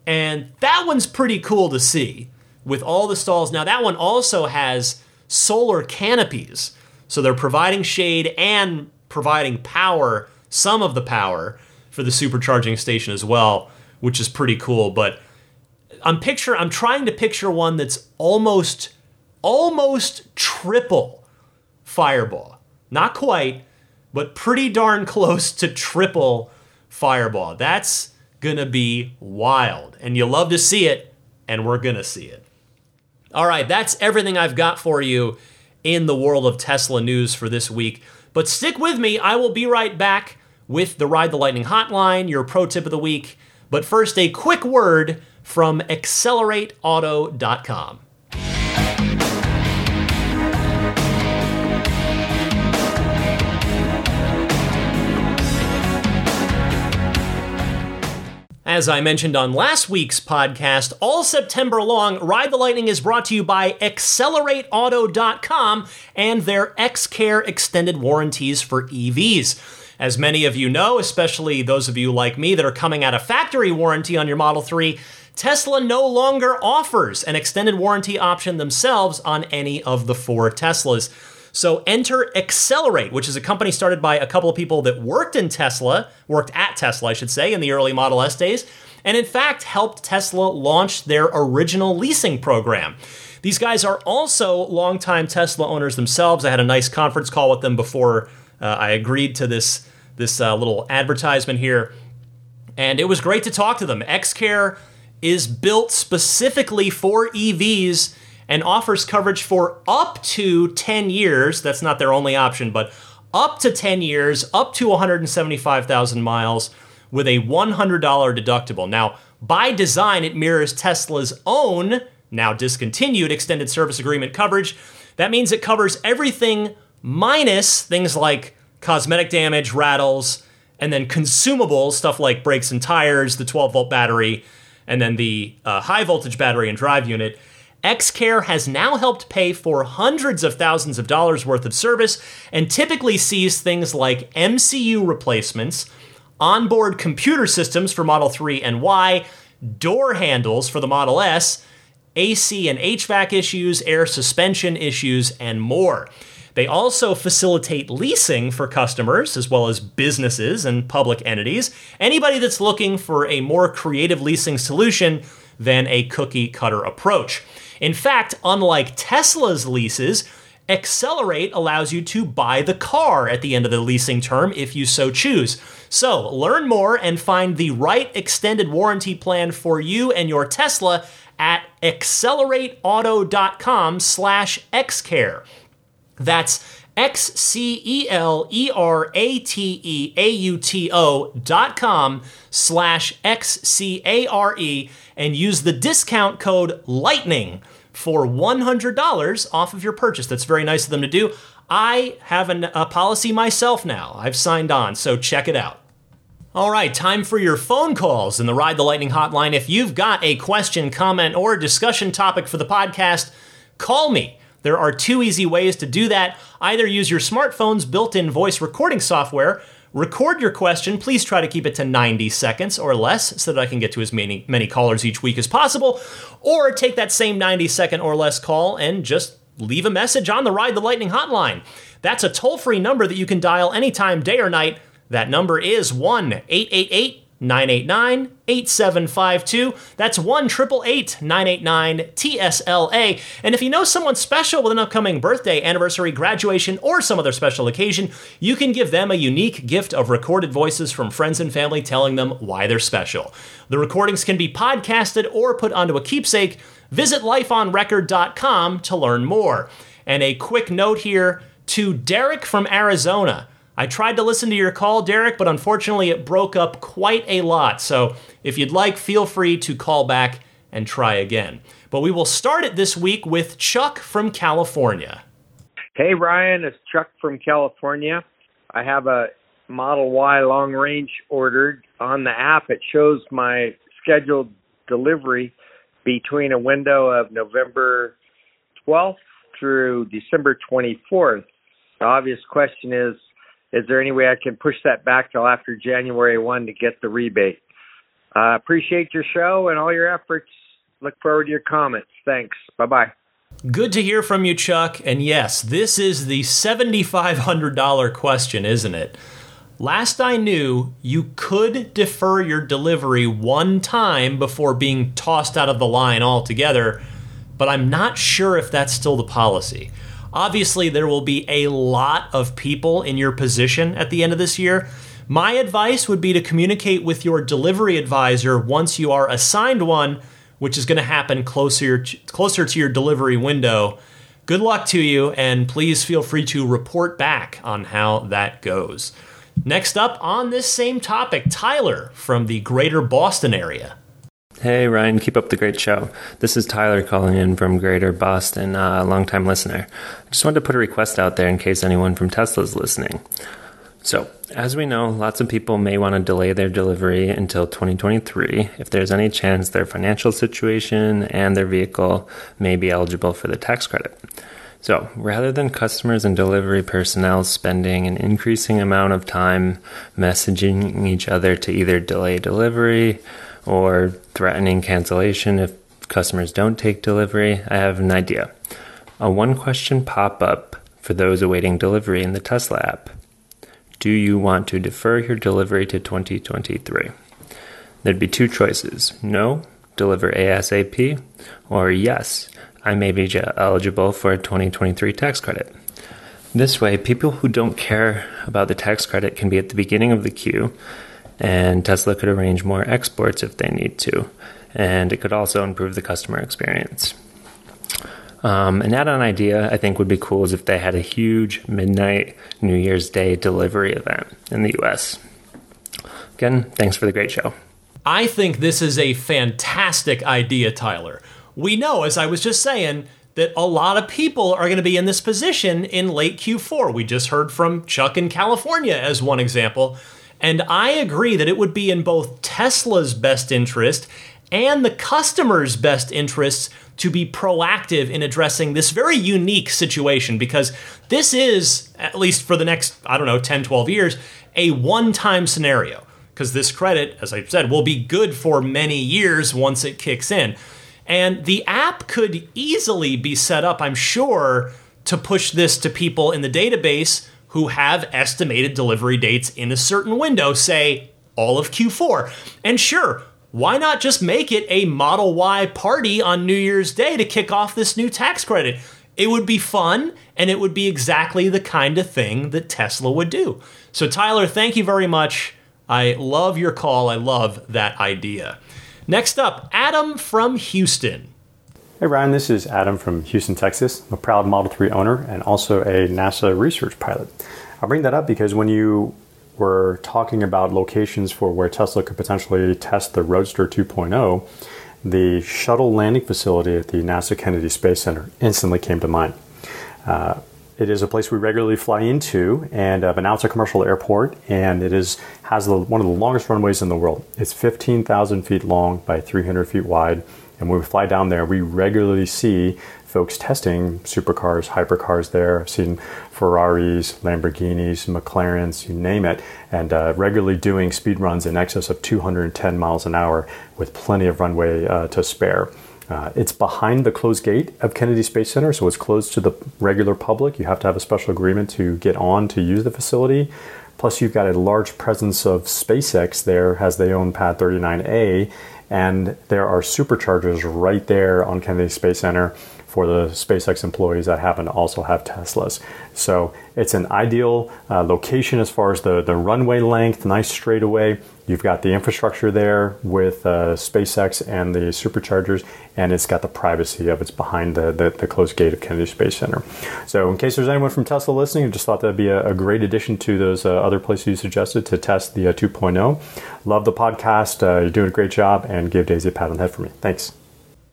and that one's pretty cool to see with all the stalls. Now, that one also has solar canopies, so they're providing shade and providing power, some of the power for the supercharging station as well, which is pretty cool. But I'm picture I'm trying to picture one that's almost almost triple Firebaugh. Not quite, but pretty darn close to triple Firebaugh. That's gonna be wild. And you love to see it, and we're gonna see it. All right, that's everything I've got for you in the world of Tesla news for this week. But stick with me, I will be right back with the Ride the Lightning hotline, your pro tip of the week. But first, a quick word from xcelerateauto.com. As I mentioned on last week's podcast, all September long, Ride the Lightning is brought to you by XcelerateAuto.com and their Xcare extended warranties for EVs. As many of you know, especially those of you like me that are coming out of factory warranty on your Model 3, Tesla no longer offers an extended warranty option themselves on any of the four Teslas. So enter Xcelerate, which is a company started by a couple of people that worked in Tesla, worked at Tesla, I should say, in the early Model S days, and in fact helped Tesla launch their original leasing program. These guys are also longtime Tesla owners themselves. I had a nice conference call with them before uh, I agreed to this this uh, little advertisement here, and it was great to talk to them. Xcare is built specifically for EVs and offers coverage for up to 10 years. That's not their only option, but up to 10 years, up to 175,000 miles with a $100 deductible. Now, by design, it mirrors Tesla's own, now discontinued, extended service agreement coverage. That means it covers everything minus things like cosmetic damage, rattles, and then consumables, stuff like brakes and tires, the 12 volt battery, and then the uh, high voltage battery and drive unit. Xcare has now helped pay for hundreds of thousands of dollars worth of service and typically sees things like MCU replacements, onboard computer systems for Model 3 and Y, door handles for the Model S, AC and HVAC issues, air suspension issues, and more. They also facilitate leasing for customers as well as businesses and public entities. Anybody that's looking for a more creative leasing solution than a cookie cutter approach. In fact, unlike Tesla's leases, Xcelerate allows you to buy the car at the end of the leasing term if you so choose. So, learn more and find the right extended warranty plan for you and your Tesla at xcelerateauto.com/xcare. That's X C E L E R A T E A U T O dot com slash X C A R E and use the discount code LIGHTNING for $100 off of your purchase. That's very nice of them to do. I have an, a policy myself now. I've signed on, so check it out. All right, time for your phone calls in the Ride the Lightning hotline. If you've got a question, comment, or discussion topic for the podcast, call me. There are two easy ways to do that. Either use your smartphone's built in voice recording software, Record your question. Please try to keep it to 90 seconds or less so that I can get to as many, many callers each week as possible. Or take that same 90 second or less call and just leave a message on the Ride the Lightning hotline. That's a toll free number that you can dial anytime, day or night. That number is 1 888 989 8752. That's 1 989 TSLA. And if you know someone special with an upcoming birthday, anniversary, graduation, or some other special occasion, you can give them a unique gift of recorded voices from friends and family telling them why they're special. The recordings can be podcasted or put onto a keepsake. Visit lifeonrecord.com to learn more. And a quick note here to Derek from Arizona. I tried to listen to your call, Derek, but unfortunately it broke up quite a lot. So if you'd like, feel free to call back and try again. But we will start it this week with Chuck from California. Hey, Ryan, it's Chuck from California. I have a Model Y long range ordered. On the app, it shows my scheduled delivery between a window of November 12th through December 24th. The obvious question is is there any way I can push that back till after January 1 to get the rebate? Uh, appreciate your show and all your efforts. Look forward to your comments. Thanks. Bye bye. Good to hear from you, Chuck. And yes, this is the $7,500 question, isn't it? Last I knew, you could defer your delivery one time before being tossed out of the line altogether, but I'm not sure if that's still the policy. Obviously, there will be a lot of people in your position at the end of this year. My advice would be to communicate with your delivery advisor once you are assigned one, which is going to happen closer to, closer to your delivery window. Good luck to you, and please feel free to report back on how that goes. Next up on this same topic, Tyler from the greater Boston area. Hey, Ryan, keep up the great show. This is Tyler calling in from Greater Boston, uh, a longtime listener. I just wanted to put a request out there in case anyone from Tesla is listening. So, as we know, lots of people may want to delay their delivery until 2023 if there's any chance their financial situation and their vehicle may be eligible for the tax credit. So, rather than customers and delivery personnel spending an increasing amount of time messaging each other to either delay delivery, or threatening cancellation if customers don't take delivery, I have an idea. A one question pop up for those awaiting delivery in the Tesla app. Do you want to defer your delivery to 2023? There'd be two choices no, deliver ASAP, or yes, I may be eligible for a 2023 tax credit. This way, people who don't care about the tax credit can be at the beginning of the queue and Tesla could arrange more exports if they need to, and it could also improve the customer experience. Um, an add on idea I think would be cool is if they had a huge midnight New Year's Day delivery event in the US. Again, thanks for the great show. I think this is a fantastic idea, Tyler. We know, as I was just saying, that a lot of people are going to be in this position in late Q4. We just heard from Chuck in California as one example. And I agree that it would be in both Tesla's best interest and the customer's best interests to be proactive in addressing this very unique situation because this is, at least for the next, I don't know, 10, 12 years, a one time scenario. Because this credit, as I said, will be good for many years once it kicks in. And the app could easily be set up, I'm sure, to push this to people in the database who have estimated delivery dates in a certain window, say all of Q4. And sure, why not just make it a Model Y party on New Year's Day to kick off this new tax credit? It would be fun and it would be exactly the kind of thing that Tesla would do. So, Tyler, thank you very much. I love your call. I love that idea. Next up, Adam from Houston. Hey Ryan, this is Adam from Houston, Texas. I'm a proud Model 3 owner and also a NASA research pilot. I bring that up because when you were talking about locations for where Tesla could potentially test the Roadster 2.0, the shuttle landing facility at the NASA Kennedy Space Center instantly came to mind. Uh, it is a place we regularly fly into, and uh, now it's a commercial airport, and it is has the, one of the longest runways in the world. It's 15,000 feet long by 300 feet wide And when we fly down there, we regularly see folks testing supercars, hypercars there. I've seen Ferraris, Lamborghinis, McLarens, you name it, and uh, regularly doing speed runs in excess of 210 miles an hour with plenty of runway uh, to spare. Uh, it's behind the closed gate of Kennedy Space Center, so it's closed to the regular public. You have to have a special agreement to get on to use the facility. Plus, you've got a large presence of SpaceX there, as they own Pad 39A, and there are superchargers right there on Kennedy Space Center for the SpaceX employees that happen to also have Teslas. So it's an ideal uh, location as far as the, the runway length, nice straightaway. You've got the infrastructure there with uh, SpaceX and the superchargers, and it's got the privacy of it's behind the, the, the, closed gate of Kennedy Space Center. So, in case there's anyone from Tesla listening, I just thought that'd be a, a great addition to those uh, other places you suggested to test the uh, 2.0. Love the podcast. Uh, you're doing a great job, and give Daisy a pat on the head for me. Thanks.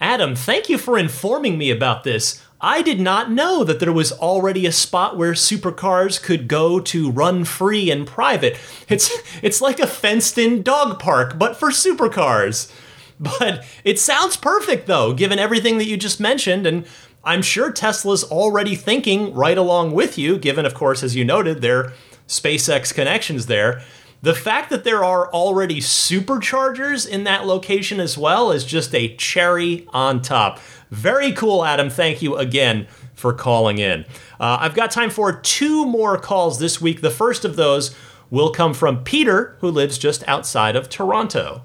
Adam, thank you for informing me about this. I did not know that there was already a spot where supercars could go to run free and private. It's it's like a fenced-in dog park, but for supercars. But it sounds perfect though, given everything that you just mentioned, and I'm sure Tesla's already thinking right along with you, given of course, as you noted, their SpaceX connections there. The fact that there are already superchargers in that location as well is just a cherry on top. Very cool, Adam. Thank you again for calling in. Uh, I've got time for two more calls this week. The first of those will come from Peter, who lives just outside of Toronto.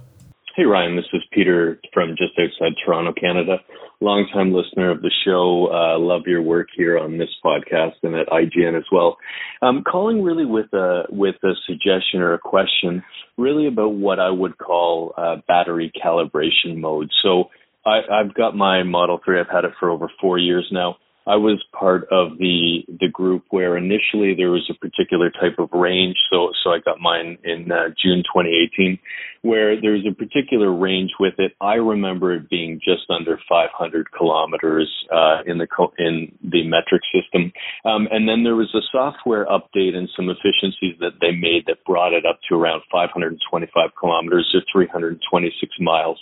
Hey, Ryan. This is Peter from just outside Toronto, Canada longtime listener of the show. Uh, love your work here on this podcast and at IGN as well. I'm calling really with a with a suggestion or a question, really about what I would call uh, battery calibration mode. So I, I've got my Model 3. I've had it for over four years now. I was part of the the group where initially there was a particular type of range. So so I got mine in uh, June 2018, where there was a particular range with it. I remember it being just under 500 kilometers uh, in the in the metric system, um, and then there was a software update and some efficiencies that they made that brought it up to around 525 kilometers or 326 miles.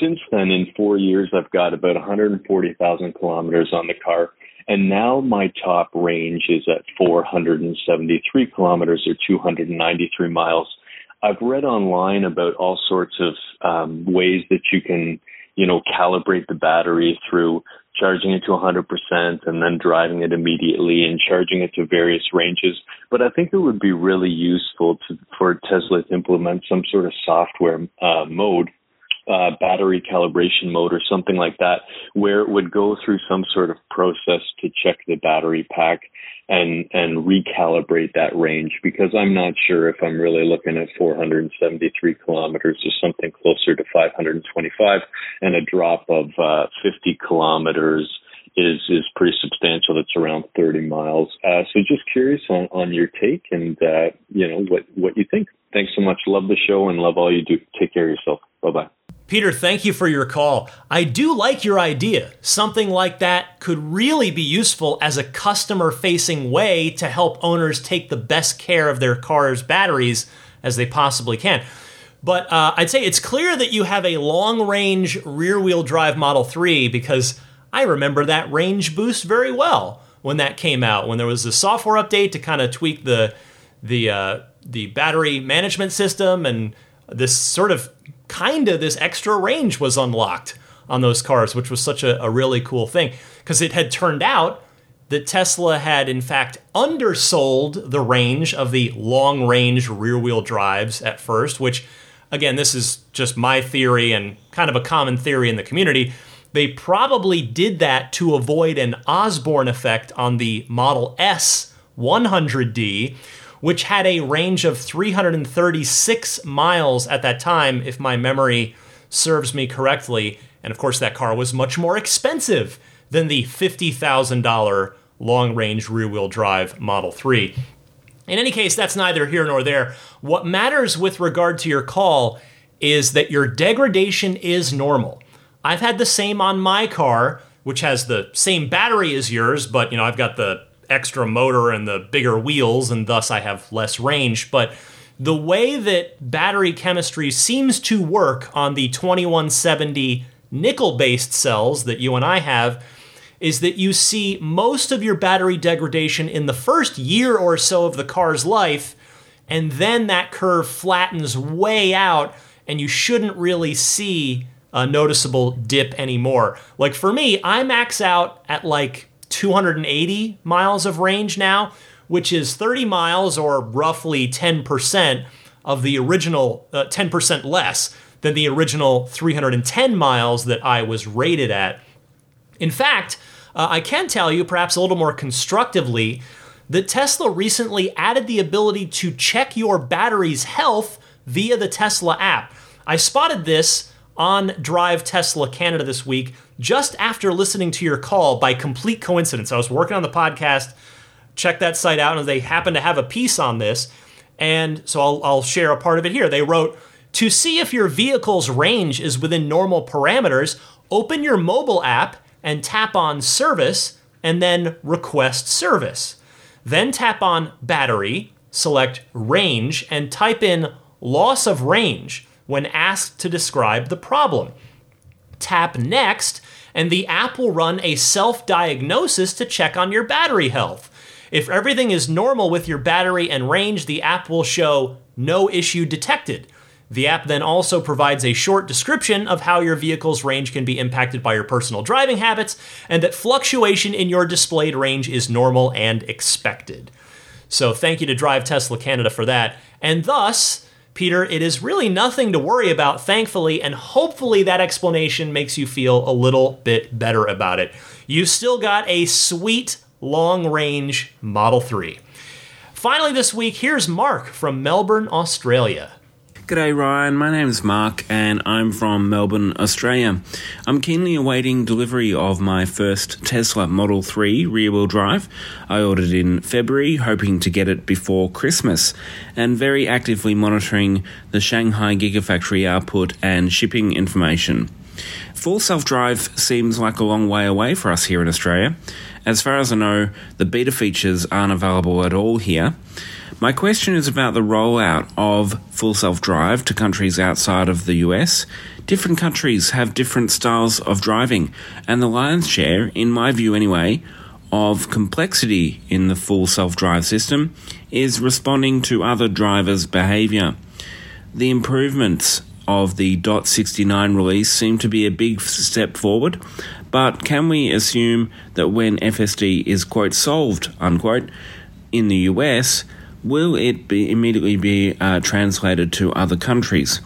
Since then, in four years, I've got about 140,000 kilometers on the car. And now my top range is at 473 kilometers or 293 miles. I've read online about all sorts of um, ways that you can, you know, calibrate the battery through charging it to 100% and then driving it immediately and charging it to various ranges. But I think it would be really useful to, for Tesla to implement some sort of software uh, mode uh, battery calibration mode or something like that, where it would go through some sort of process to check the battery pack and and recalibrate that range because I'm not sure if I'm really looking at 473 kilometers or something closer to 525, and a drop of uh, 50 kilometers is is pretty substantial. It's around 30 miles. Uh, so just curious on, on your take and uh, you know what what you think. Thanks so much. Love the show and love all you do. Take care of yourself. Bye bye. Peter, thank you for your call. I do like your idea. Something like that could really be useful as a customer facing way to help owners take the best care of their car's batteries as they possibly can. But uh, I'd say it's clear that you have a long range rear wheel drive Model 3 because I remember that range boost very well when that came out, when there was a software update to kind of tweak the, the, uh, the battery management system and this sort of kind of this extra range was unlocked on those cars, which was such a, a really cool thing because it had turned out that Tesla had in fact undersold the range of the long range rear wheel drives at first, which again, this is just my theory and kind of a common theory in the community. They probably did that to avoid an Osborne effect on the Model S 100D, which had a range of 336 miles at that time, if my memory serves me correctly. And of course, that car was much more expensive than the $50,000 long range rear wheel drive Model 3. In any case, that's neither here nor there. What matters with regard to your call is that your degradation is normal. I've had the same on my car, which has the same battery as yours, but you know, I've got the extra motor and the bigger wheels, and thus I have less range. But the way that battery chemistry seems to work on the 2170 nickel based cells that you and I have is that you see most of your battery degradation in the first year or so of the car's life, and then that curve flattens way out, and you shouldn't really see a noticeable dip anymore. Like for me, I max out at like 280 miles of range now, which is 30 miles or roughly 10% of the original, uh, 10% less than the original 310 miles that I was rated at. In fact, uh, I can tell you, perhaps a little more constructively, that Tesla recently added the ability to check your battery's health via the Tesla app. I spotted this on Drive Tesla Canada this week just after listening to your call by complete coincidence. I was working on the podcast, checked that site out, and they happened to have a piece on this. And so I'll, I'll share a part of it here. They wrote, to see if your vehicle's range is within normal parameters, open your mobile app and tap on Service and then Request Service. Then tap on Battery, select Range, and type in Loss of Range when asked to describe the problem. Tap Next, and the app will run a self diagnosis to check on your battery health. If everything is normal with your battery and range, the app will show no issue detected. The app then also provides a short description of how your vehicle's range can be impacted by your personal driving habits, and that fluctuation in your displayed range is normal and expected. So, thank you to Drive Tesla Canada for that. And thus, Peter, it is really nothing to worry about, thankfully, and hopefully that explanation makes you feel a little bit better about it. You've still got a sweet long range Model 3. Finally, this week, here's Mark from Melbourne, Australia. G'day Ryan, my name's Mark and I'm from Melbourne, Australia. I'm keenly awaiting delivery of my first Tesla Model 3 rear wheel drive. I ordered in February, hoping to get it before Christmas, and very actively monitoring the Shanghai Gigafactory output and shipping information. Full self drive seems like a long way away for us here in Australia. As far as I know, the beta features aren't available at all here. My question is about the rollout of full self drive to countries outside of the US. Different countries have different styles of driving, and the lion's share, in my view anyway, of complexity in the full self drive system is responding to other drivers' behavior. The improvements of the .69 release seem to be a big step forward, but can we assume that when FSD is quote solved unquote in the US, will it be immediately be uh, translated to other countries?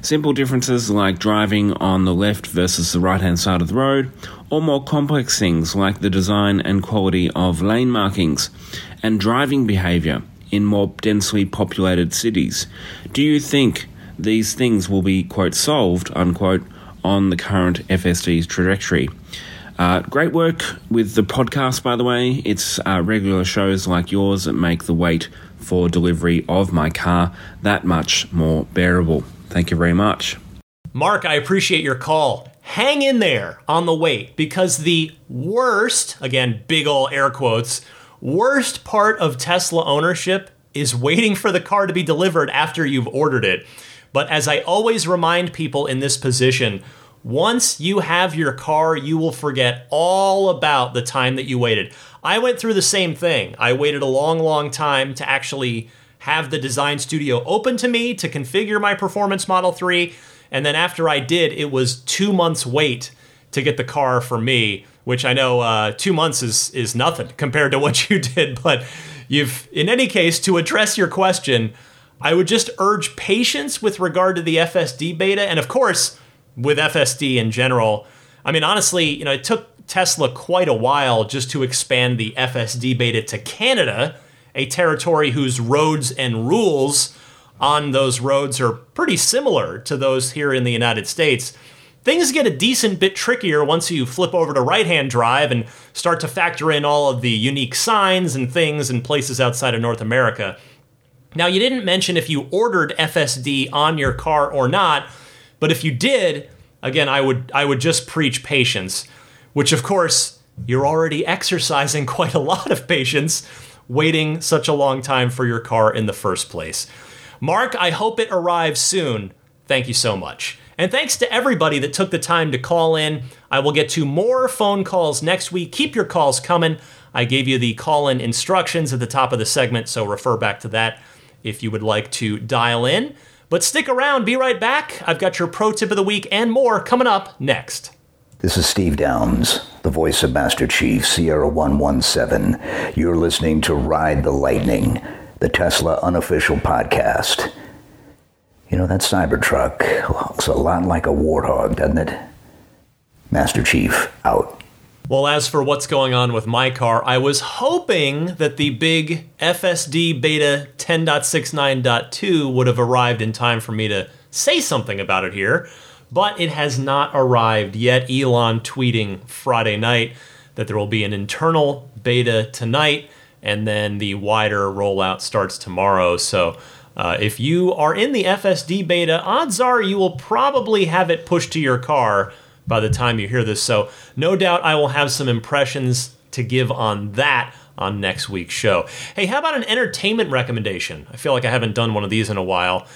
Simple differences like driving on the left versus the right hand side of the road, or more complex things like the design and quality of lane markings and driving behavior in more densely populated cities. Do you think these things will be, quote, solved, unquote, on the current FSD's trajectory? Uh, great work with the podcast, by the way. It's uh, regular shows like yours that make the wait for delivery of my car that much more bearable. Thank you very much. Mark, I appreciate your call. Hang in there on the wait because the worst, again, big ol' air quotes, worst part of Tesla ownership is waiting for the car to be delivered after you've ordered it. But as I always remind people in this position, once you have your car, you will forget all about the time that you waited. I went through the same thing. I waited a long, long time to actually have the design studio open to me to configure my performance Model 3. And then after I did, it was two months wait to get the car for me, which I know uh, two months is is nothing compared to what you did. But you've, in any case, to address your question, I would just urge patience with regard to the FSD beta, and of course, with FSD in general. I mean, honestly, you know, it took Tesla quite a while just to expand the FSD beta to Canada, a territory whose roads and rules on those roads are pretty similar to those here in the United States. Things get a decent bit trickier once you flip over to right hand drive and start to factor in all of the unique signs and things in places outside of North America. Now, you didn't mention if you ordered FSD on your car or not, but if you did, again, I would I would just preach patience which of course you're already exercising quite a lot of patience waiting such a long time for your car in the first place. Mark, I hope it arrives soon. Thank you so much. And thanks to everybody that took the time to call in. I will get to more phone calls next week. Keep your calls coming. I gave you the call in instructions at the top of the segment, so refer back to that if you would like to dial in. But stick around, be right back. I've got your pro tip of the week and more coming up next. This is Steve Downes, the voice of Master Chief Sierra 117. You're listening to Ride the Lightning, the Tesla unofficial podcast. You know, that Cybertruck looks a lot like a warthog, doesn't it? Master Chief, out. Well, as for what's going on with my car, I was hoping that the big FSD beta 10.69.2 would have arrived in time for me to say something about it here, but it has not arrived yet. Elon tweeting Friday night that there will be an internal beta tonight, and then the wider rollout starts tomorrow. So, uh, if you are in the FSD beta, odds are you will probably have it pushed to your car by the time you hear this. So, no doubt I will have some impressions to give on that on next week's show. Hey, how about an entertainment recommendation? I feel like I haven't done one of these in a while.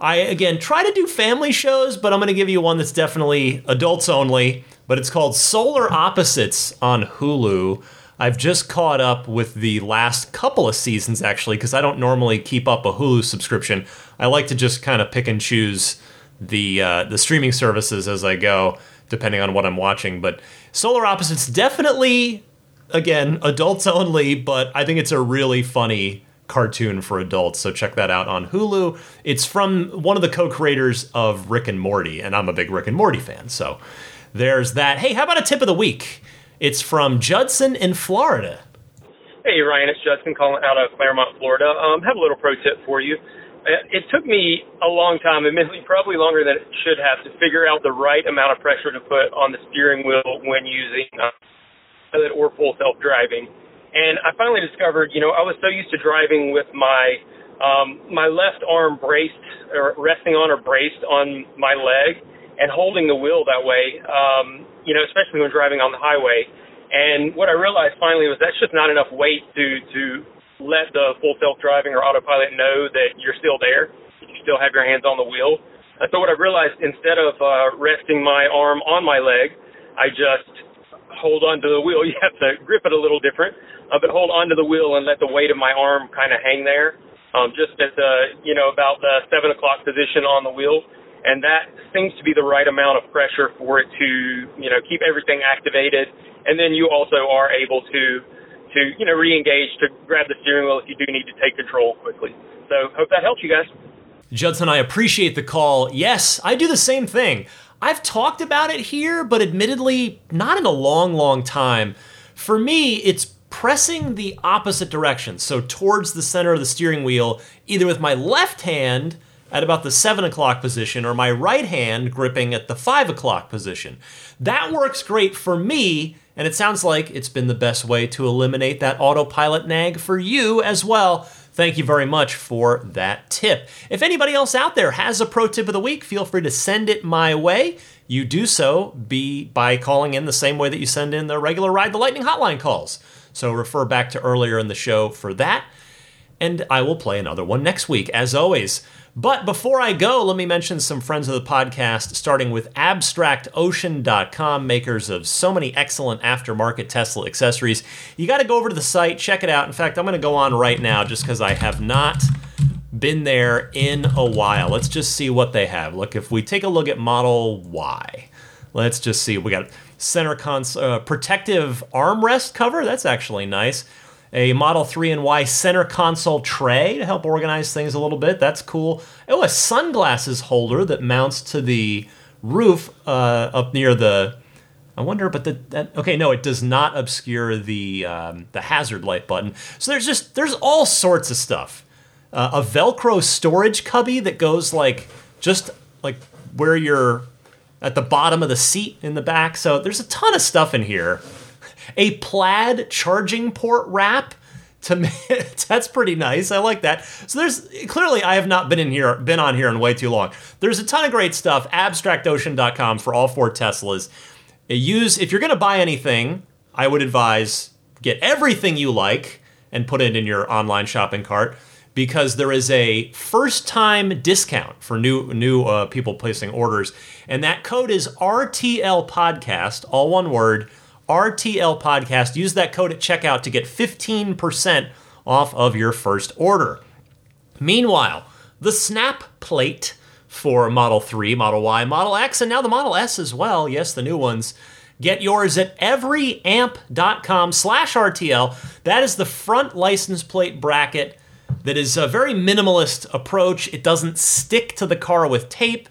I, again, try to do family shows, but I'm going to give you one that's definitely adults only, but it's called Solar Opposites on Hulu. I've just caught up with the last couple of seasons, actually, because I don't normally keep up a Hulu subscription. I like to just kind of pick and choose the uh, the streaming services as I go depending on what I'm watching. But Solar Opposites definitely, again, adults only, but I think it's a really funny cartoon for adults. So check that out on Hulu. It's from one of the co-creators of Rick and Morty, and I'm a big Rick and Morty fan. So there's that. Hey, how about a tip of the week? It's from Judson in Florida. Hey Ryan, it's Judson calling out of Clermont, Florida. Um, have a little pro tip for you. It took me a long time, admittedly, probably longer than it should have, to figure out the right amount of pressure to put on the steering wheel when using uh, or full self-driving. And I finally discovered, you know, I was so used to driving with my um, my left arm braced or resting on or braced on my leg and holding the wheel that way, um, you know, especially when driving on the highway. And what I realized finally was that's just not enough weight to to let the full self-driving or autopilot know that you're still there. You still have your hands on the wheel. So what I realized, instead of uh, resting my arm on my leg, I just hold onto the wheel. You have to grip it a little different, uh, but hold onto the wheel and let the weight of my arm kind of hang there, um, just at the, you know, about the seven o'clock position on the wheel. And that seems to be the right amount of pressure for it to, you know, keep everything activated. And then you also are able to to you know re-engage to grab the steering wheel if you do need to take control quickly. So hope that helps you guys. Judson, I appreciate the call. Yes, I do the same thing. I've talked about it here, but admittedly, not in a long, long time. For me, it's pressing the opposite direction, so towards the center of the steering wheel, either with my left hand at about the 7 o'clock position or my right hand gripping at the 5 o'clock position. That works great for me and it sounds like it's been the best way to eliminate that autopilot nag for you as well. Thank you very much for that tip. If anybody else out there has a pro tip of the week, feel free to send it my way. You do so be by calling in the same way that you send in the regular Ride the Lightning hotline calls. So refer back to earlier in the show for that. And I will play another one next week, as always. But before I go, let me mention some friends of the podcast, starting with AbstractOcean.com, makers of so many excellent aftermarket Tesla accessories. You got to go over to the site, check it out. In fact, I'm going to go on right now just because I have not been there in a while. Let's just see what they have. Look, if we take a look at Model Y, let's just see. We got center console, uh, protective armrest cover. That's actually nice a Model 3 and Y center console tray to help organize things a little bit. That's cool. Oh, a sunglasses holder that mounts to the roof uh, up near the. I wonder, but the that, okay, no, it does not obscure the um, the hazard light button. So there's just there's all sorts of stuff. Uh, a Velcro storage cubby that goes like just like where you're at the bottom of the seat in the back. So there's a ton of stuff in here a plaid charging port wrap to me, that's pretty nice. I like that. So there's clearly I have not been in here, been on here in way too long. There's a ton of great stuff. AbstractOcean.com for all four Teslas. Use if you're going to buy anything, I would advise get everything you like and put it in your online shopping cart because there is a first time discount for new new uh, people placing orders, and that code is RTL Podcast, all one word. RTL Podcast. Use that code at checkout to get 15% off of your first order. Meanwhile, the snap plate for Model 3, Model Y, Model X, and now the Model S as well. Yes, the new ones. Get yours at everyamp.com slash RTL. That is the front license plate bracket that is a very minimalist approach. It doesn't stick to the car with tape.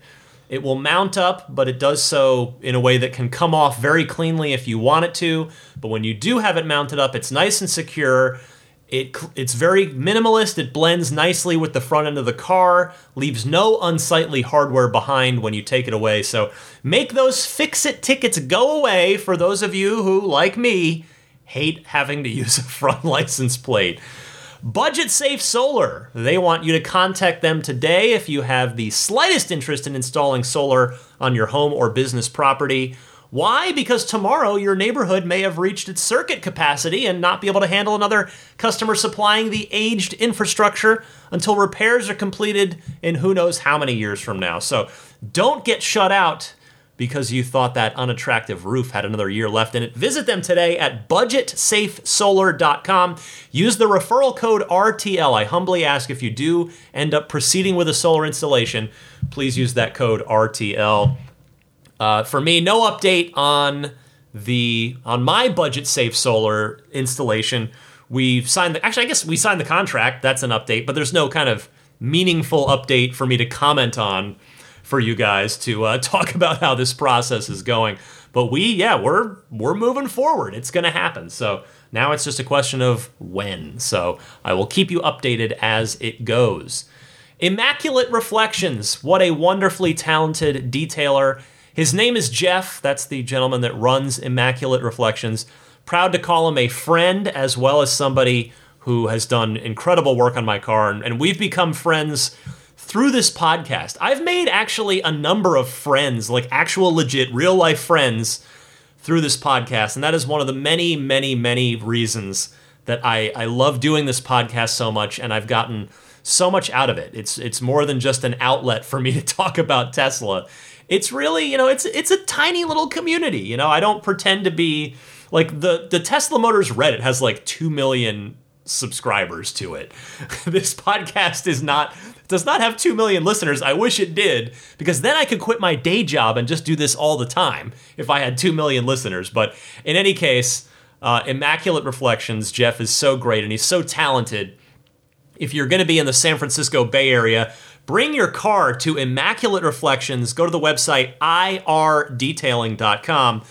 It will mount up, but it does so in a way that can come off very cleanly if you want it to. But when you do have it mounted up, it's nice and secure. It, it's very minimalist. It blends nicely with the front end of the car, leaves no unsightly hardware behind when you take it away. So make those fix it tickets go away for those of you who, like me, hate having to use a front license plate. Budget Safe Solar. They want you to contact them today if you have the slightest interest in installing solar on your home or business property. Why? Because tomorrow your neighborhood may have reached its circuit capacity and not be able to handle another customer supplying the aged infrastructure until repairs are completed in who knows how many years from now. So don't get shut out because you thought that unattractive roof had another year left in it. Visit them today at budgetsafesolar.com. Use the referral code RTL. I humbly ask if you do end up proceeding with a solar installation, please use that code RTL. Uh, for me, no update on the on my budget safe solar installation. We've signed the actually I guess we signed the contract. That's an update, but there's no kind of meaningful update for me to comment on for you guys to uh, talk about how this process is going. But we, yeah, we're we're moving forward. It's going to happen. So now it's just a question of when. So I will keep you updated as it goes. Immaculate Reflections. What a wonderfully talented detailer. His name is Jeff. That's the gentleman that runs Immaculate Reflections. Proud to call him a friend as well as somebody who has done incredible work on my car. And, and we've become friends through this podcast. I've made actually a number of friends, like actual legit real life friends, through this podcast. And that is one of the many, many, many reasons that I, I love doing this podcast so much and I've gotten so much out of it. It's it's more than just an outlet for me to talk about Tesla. It's really, you know, it's it's a tiny little community. You know, I don't pretend to be like the the Tesla Motors Reddit has like 2 million subscribers to it. this podcast is not does not have 2 million listeners. I wish it did because then I could quit my day job and just do this all the time if I had 2 million listeners. But in any case, uh, Immaculate Reflections, Jeff is so great and he's so talented. If you're going to be in the San Francisco Bay Area, bring your car to Immaculate Reflections. Go to the website irdetailing.com.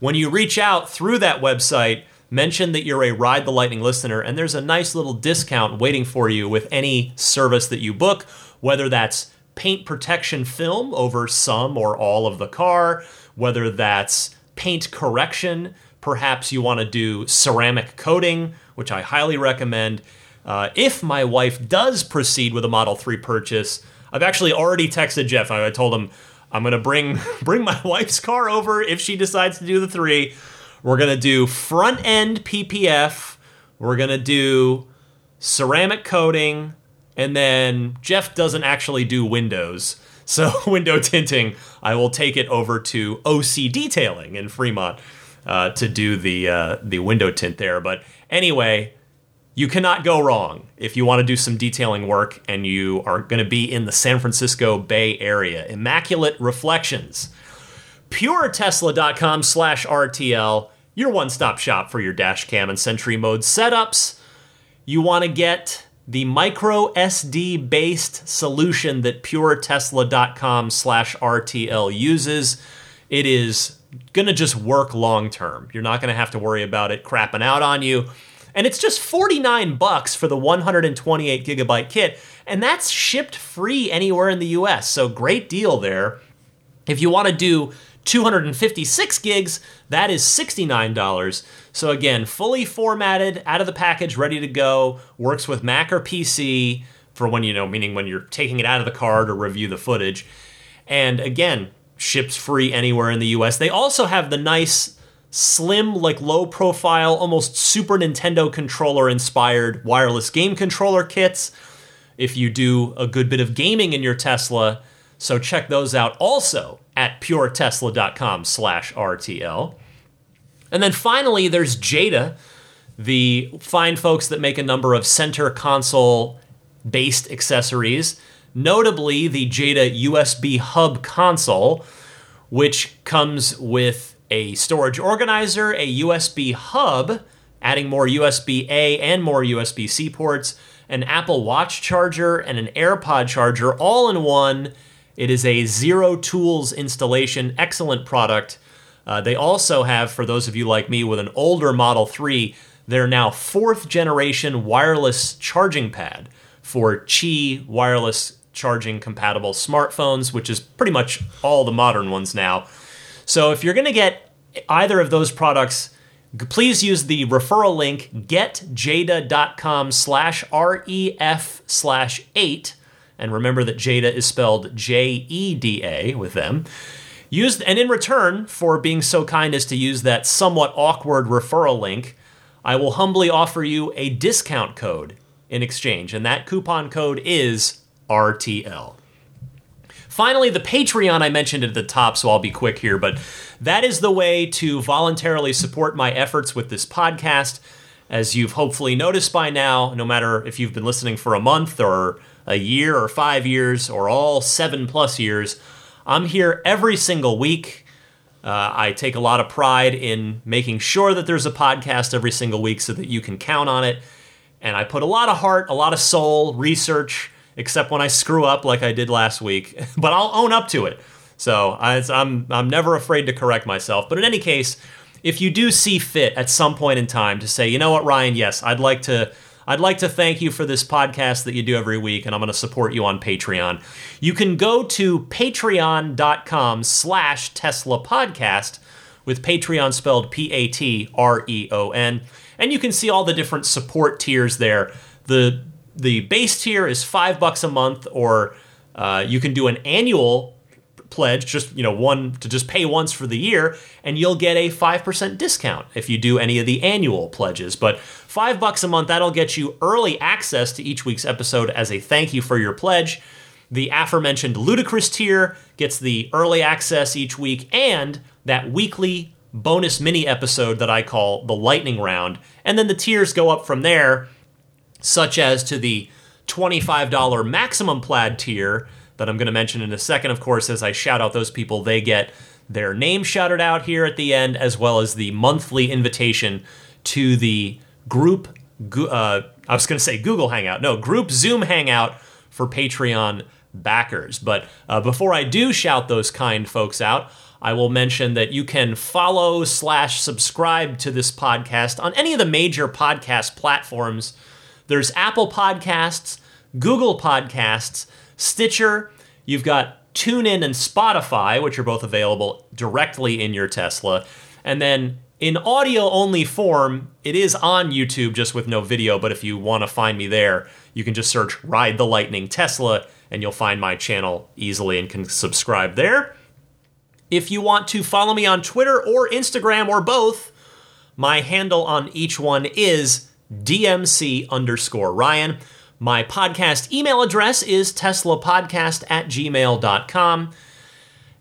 When you reach out through that website, mention that you're a Ride the Lightning listener, and there's a nice little discount waiting for you with any service that you book, whether that's paint protection film over some or all of the car, whether that's paint correction, perhaps you want to do ceramic coating, which I highly recommend. Uh, if my wife does proceed with a Model 3 purchase, I've actually already texted Jeff. I told him I'm to bring bring my wife's car over if she decides to do the 3 we're going to do front end PPF. We're going to do ceramic coating. And then Jeff doesn't actually do windows. So, window tinting, I will take it over to OC Detailing in Fremont uh, to do the, uh, the window tint there. But anyway, you cannot go wrong if you want to do some detailing work and you are going to be in the San Francisco Bay Area. Immaculate Reflections. PureTesla.com slash RTL your one stop shop for your dash cam and Sentry mode setups. You want to get the micro SD based solution that puretesla.com slash RTL uses. It is going to just work long term. You're not going to have to worry about it crapping out on you. And it's just 49 bucks for the 128 gigabyte kit, and that's shipped free anywhere in the US. So great deal there. If you want to do 256 gigs, that is $69. So again, fully formatted, out of the package, ready to go, works with Mac or PC for when you know, meaning when you're taking it out of the car to review the footage. And again, ships free anywhere in the US. They also have the nice slim, like low profile, almost Super Nintendo controller inspired wireless game controller kits. if you do a good bit of gaming in your Tesla. So check those out also at puretesla.com slash RTL. And then finally, there's Jeda, the fine folks that make a number of center console based accessories, notably the Jeda USB hub console, which comes with a storage organizer, a USB hub, adding more USB A and more USB C ports, an Apple Watch charger, and an AirPod charger all in one. It is a zero tools installation, excellent product. Uh, they also have, for those of you like me with an older Model 3, their now fourth generation wireless charging pad for Qi wireless charging compatible smartphones, which is pretty much all the modern ones now. So if you're going to get either of those products, please use the referral link getjeda.com slash ref slash 8 and remember that Jeda is spelled j-e-d-a with them. Use and in return for being so kind as to use that somewhat awkward referral link i will humbly offer you a discount code in exchange. And that coupon code is rtl Finally, the Patreon I mentioned at the top, so I'll be quick here, but that is the way to voluntarily support my efforts with this podcast. As you've hopefully noticed by now, no matter if you've been listening for a month or a year or five years or all seven plus years, I'm here every single week. Uh, I take a lot of pride in making sure that there's a podcast every single week so that you can count on it. And I put a lot of heart, a lot of soul, research, except when I screw up like I did last week. but I'll own up to it. So I, I'm I'm never afraid to correct myself. But in any case, if you do see fit at some point in time to say, you know what, Ryan, yes, I'd like to. I'd like to thank you for this podcast that you do every week, and I'm going to support you on Patreon. You can go to patreon.com slash Tesla Podcast, with Patreon spelled P-A-T-R-E-O-N, and you can see all the different support tiers there. The the base tier is five bucks a month, or uh, you can do an annual pledge, just you know, one to just pay once for the year, and you'll get a five percent discount if you do any of the annual pledges. But five bucks a month that'll get you early access to each week's episode as a thank you for your pledge. The aforementioned ludicrous tier gets the early access each week and that weekly bonus mini episode that I call the lightning round. And then the tiers go up from there such as to the $25 maximum plaid tier that I'm going to mention in a second, of course, as I shout out those people, they get their name shouted out here at the end, as well as the monthly invitation to the group. Uh, I was going to say Google Hangout, no, group Zoom Hangout for Patreon backers. But uh, before I do shout those kind folks out, I will mention that you can follow slash subscribe to this podcast on any of the major podcast platforms there's Apple Podcasts, Google Podcasts, Stitcher. You've got TuneIn and Spotify, which are both available directly in your Tesla. And then in audio only form, it is on YouTube just with no video. But if you want to find me there, you can just search Ride the Lightning Tesla and you'll find my channel easily and can subscribe there. If you want to follow me on Twitter or Instagram or both, my handle on each one is DMC underscore Ryan. My podcast email address is teslapodcast at gmail.com.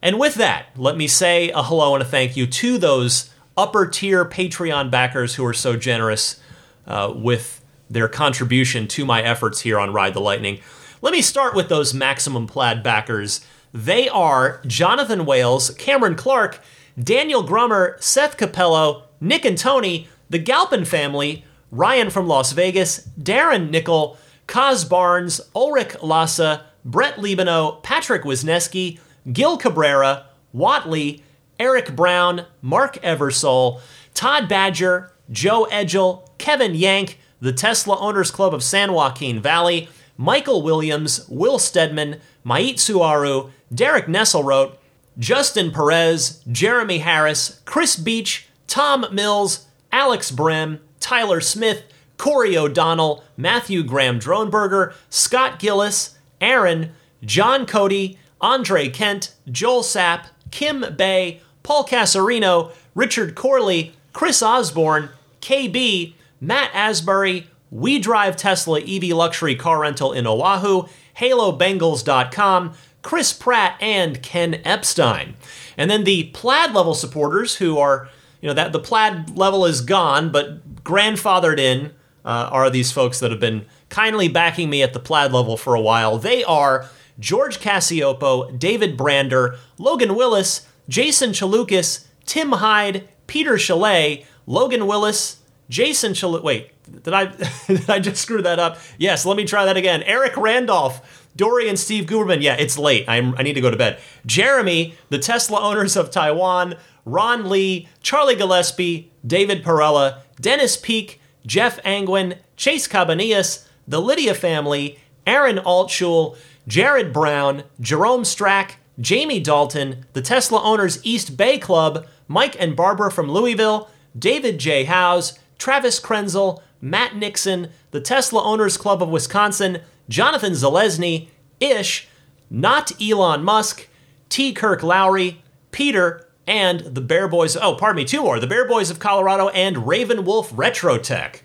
And with that, let me say a hello and a thank you to those upper tier Patreon backers who are so generous uh, with their contribution to my efforts here on Ride the Lightning. Let me start with those Maximum Plaid backers. They are Jonathan Wales, Cameron Clark, Daniel Grummer, Seth Capello, Nick and Tony, the Galpin family, Ryan from Las Vegas, Darren Nickel, Kaz Barnes, Ulrich Lassa, Brett Libano, Patrick Wisneski, Gil Cabrera, Watley, Eric Brown, Mark Eversole, Todd Badger, Joe Edgel, Kevin Yank, the Tesla Owners Club of San Joaquin Valley, Michael Williams, Will Stedman, Mait Suaru, Derek Nesselrote, Justin Perez, Jeremy Harris, Chris Beach, Tom Mills, Alex Brim, Tyler Smith, Corey O'Donnell, Matthew Graham Droneberger, Scott Gillis, Aaron, John Cody, Andre Kent, Joel Sapp, Kim Bay, Paul Casarino, Richard Corley, Chris Osborne, KB, Matt Asbury, We Drive Tesla EV Luxury Car Rental in Oahu, HaloBengals.com, Chris Pratt, and Ken Epstein. And then the plaid level supporters who are, you know, that the plaid level is gone, but grandfathered in uh, are these folks that have been kindly backing me at the plaid level for a while. They are George Cassiopo, David Brander, Logan Willis, Jason Chalukas, Tim Hyde, Peter Chalet, Logan Willis, Jason Chalukas. Wait, did I did I just screw that up? Yes, let me try that again. Eric Randolph, Dory and Steve Guberman. Yeah, it's late. I'm, I need to go to bed. Jeremy, the Tesla owners of Taiwan, Ron Lee, Charlie Gillespie, David Perella, Dennis Peak, Jeff Angwin, Chase Cabanillas, the Lydia family, Aaron Altschul, Jared Brown, Jerome Strack, Jamie Dalton, the Tesla Owners East Bay Club, Mike and Barbara from Louisville, David J. Howes, Travis Krenzel, Matt Nixon, the Tesla Owners Club of Wisconsin, Jonathan Zalesny, Ish, not Elon Musk, T. Kirk Lowry, Peter, and the Bear Boys. Oh, pardon me, two more. The Bear Boys of Colorado and Raven Wolf Retro Tech.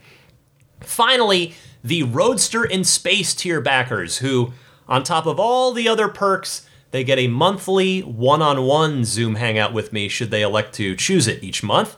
Finally, the Roadster in Space tier backers, who, on top of all the other perks, they get a monthly one on one Zoom hangout with me should they elect to choose it each month.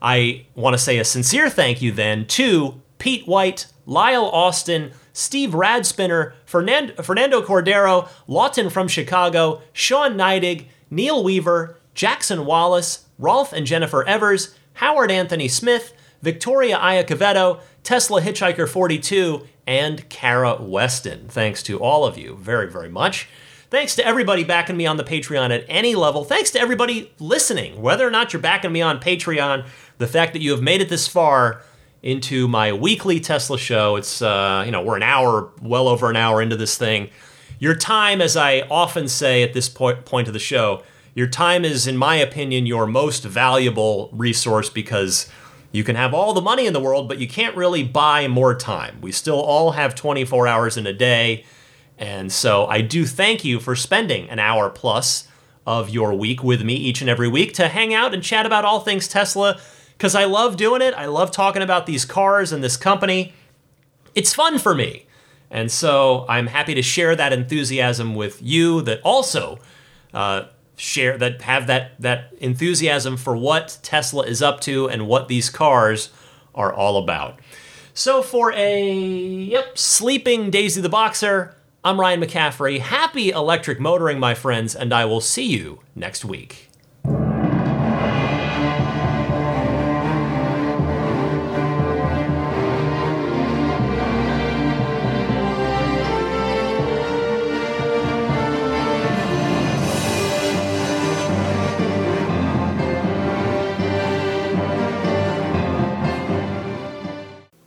I want to say a sincere thank you then to Pete White, Lyle Austin, Steve Radspinner, Fernando Cordero, Lawton from Chicago, Sean Neidig, Neil Weaver, Jackson Wallace, Rolf and Jennifer Evers, Howard Anthony Smith, Victoria Iacovetto, Tesla Hitchhiker 42, and Kara Weston. Thanks to all of you very, very much. Thanks to everybody backing me on the Patreon at any level. Thanks to everybody listening, whether or not you're backing me on Patreon. The fact that you have made it this far into my weekly Tesla show. It's uh, you know we're an hour, well over an hour into this thing. Your time, as I often say at this point point of the show, your time is, in my opinion, your most valuable resource because you can have all the money in the world, but you can't really buy more time. We still all have 24 hours in a day. And so I do thank you for spending an hour plus of your week with me each and every week to hang out and chat about all things Tesla because I love doing it. I love talking about these cars and this company. It's fun for me. And so I'm happy to share that enthusiasm with you that also uh, share that have that that enthusiasm for what Tesla is up to and what these cars are all about. So for a yep, sleeping Daisy the Boxer, I'm Ryan McCaffrey. Happy electric motoring, my friends, and I will see you next week.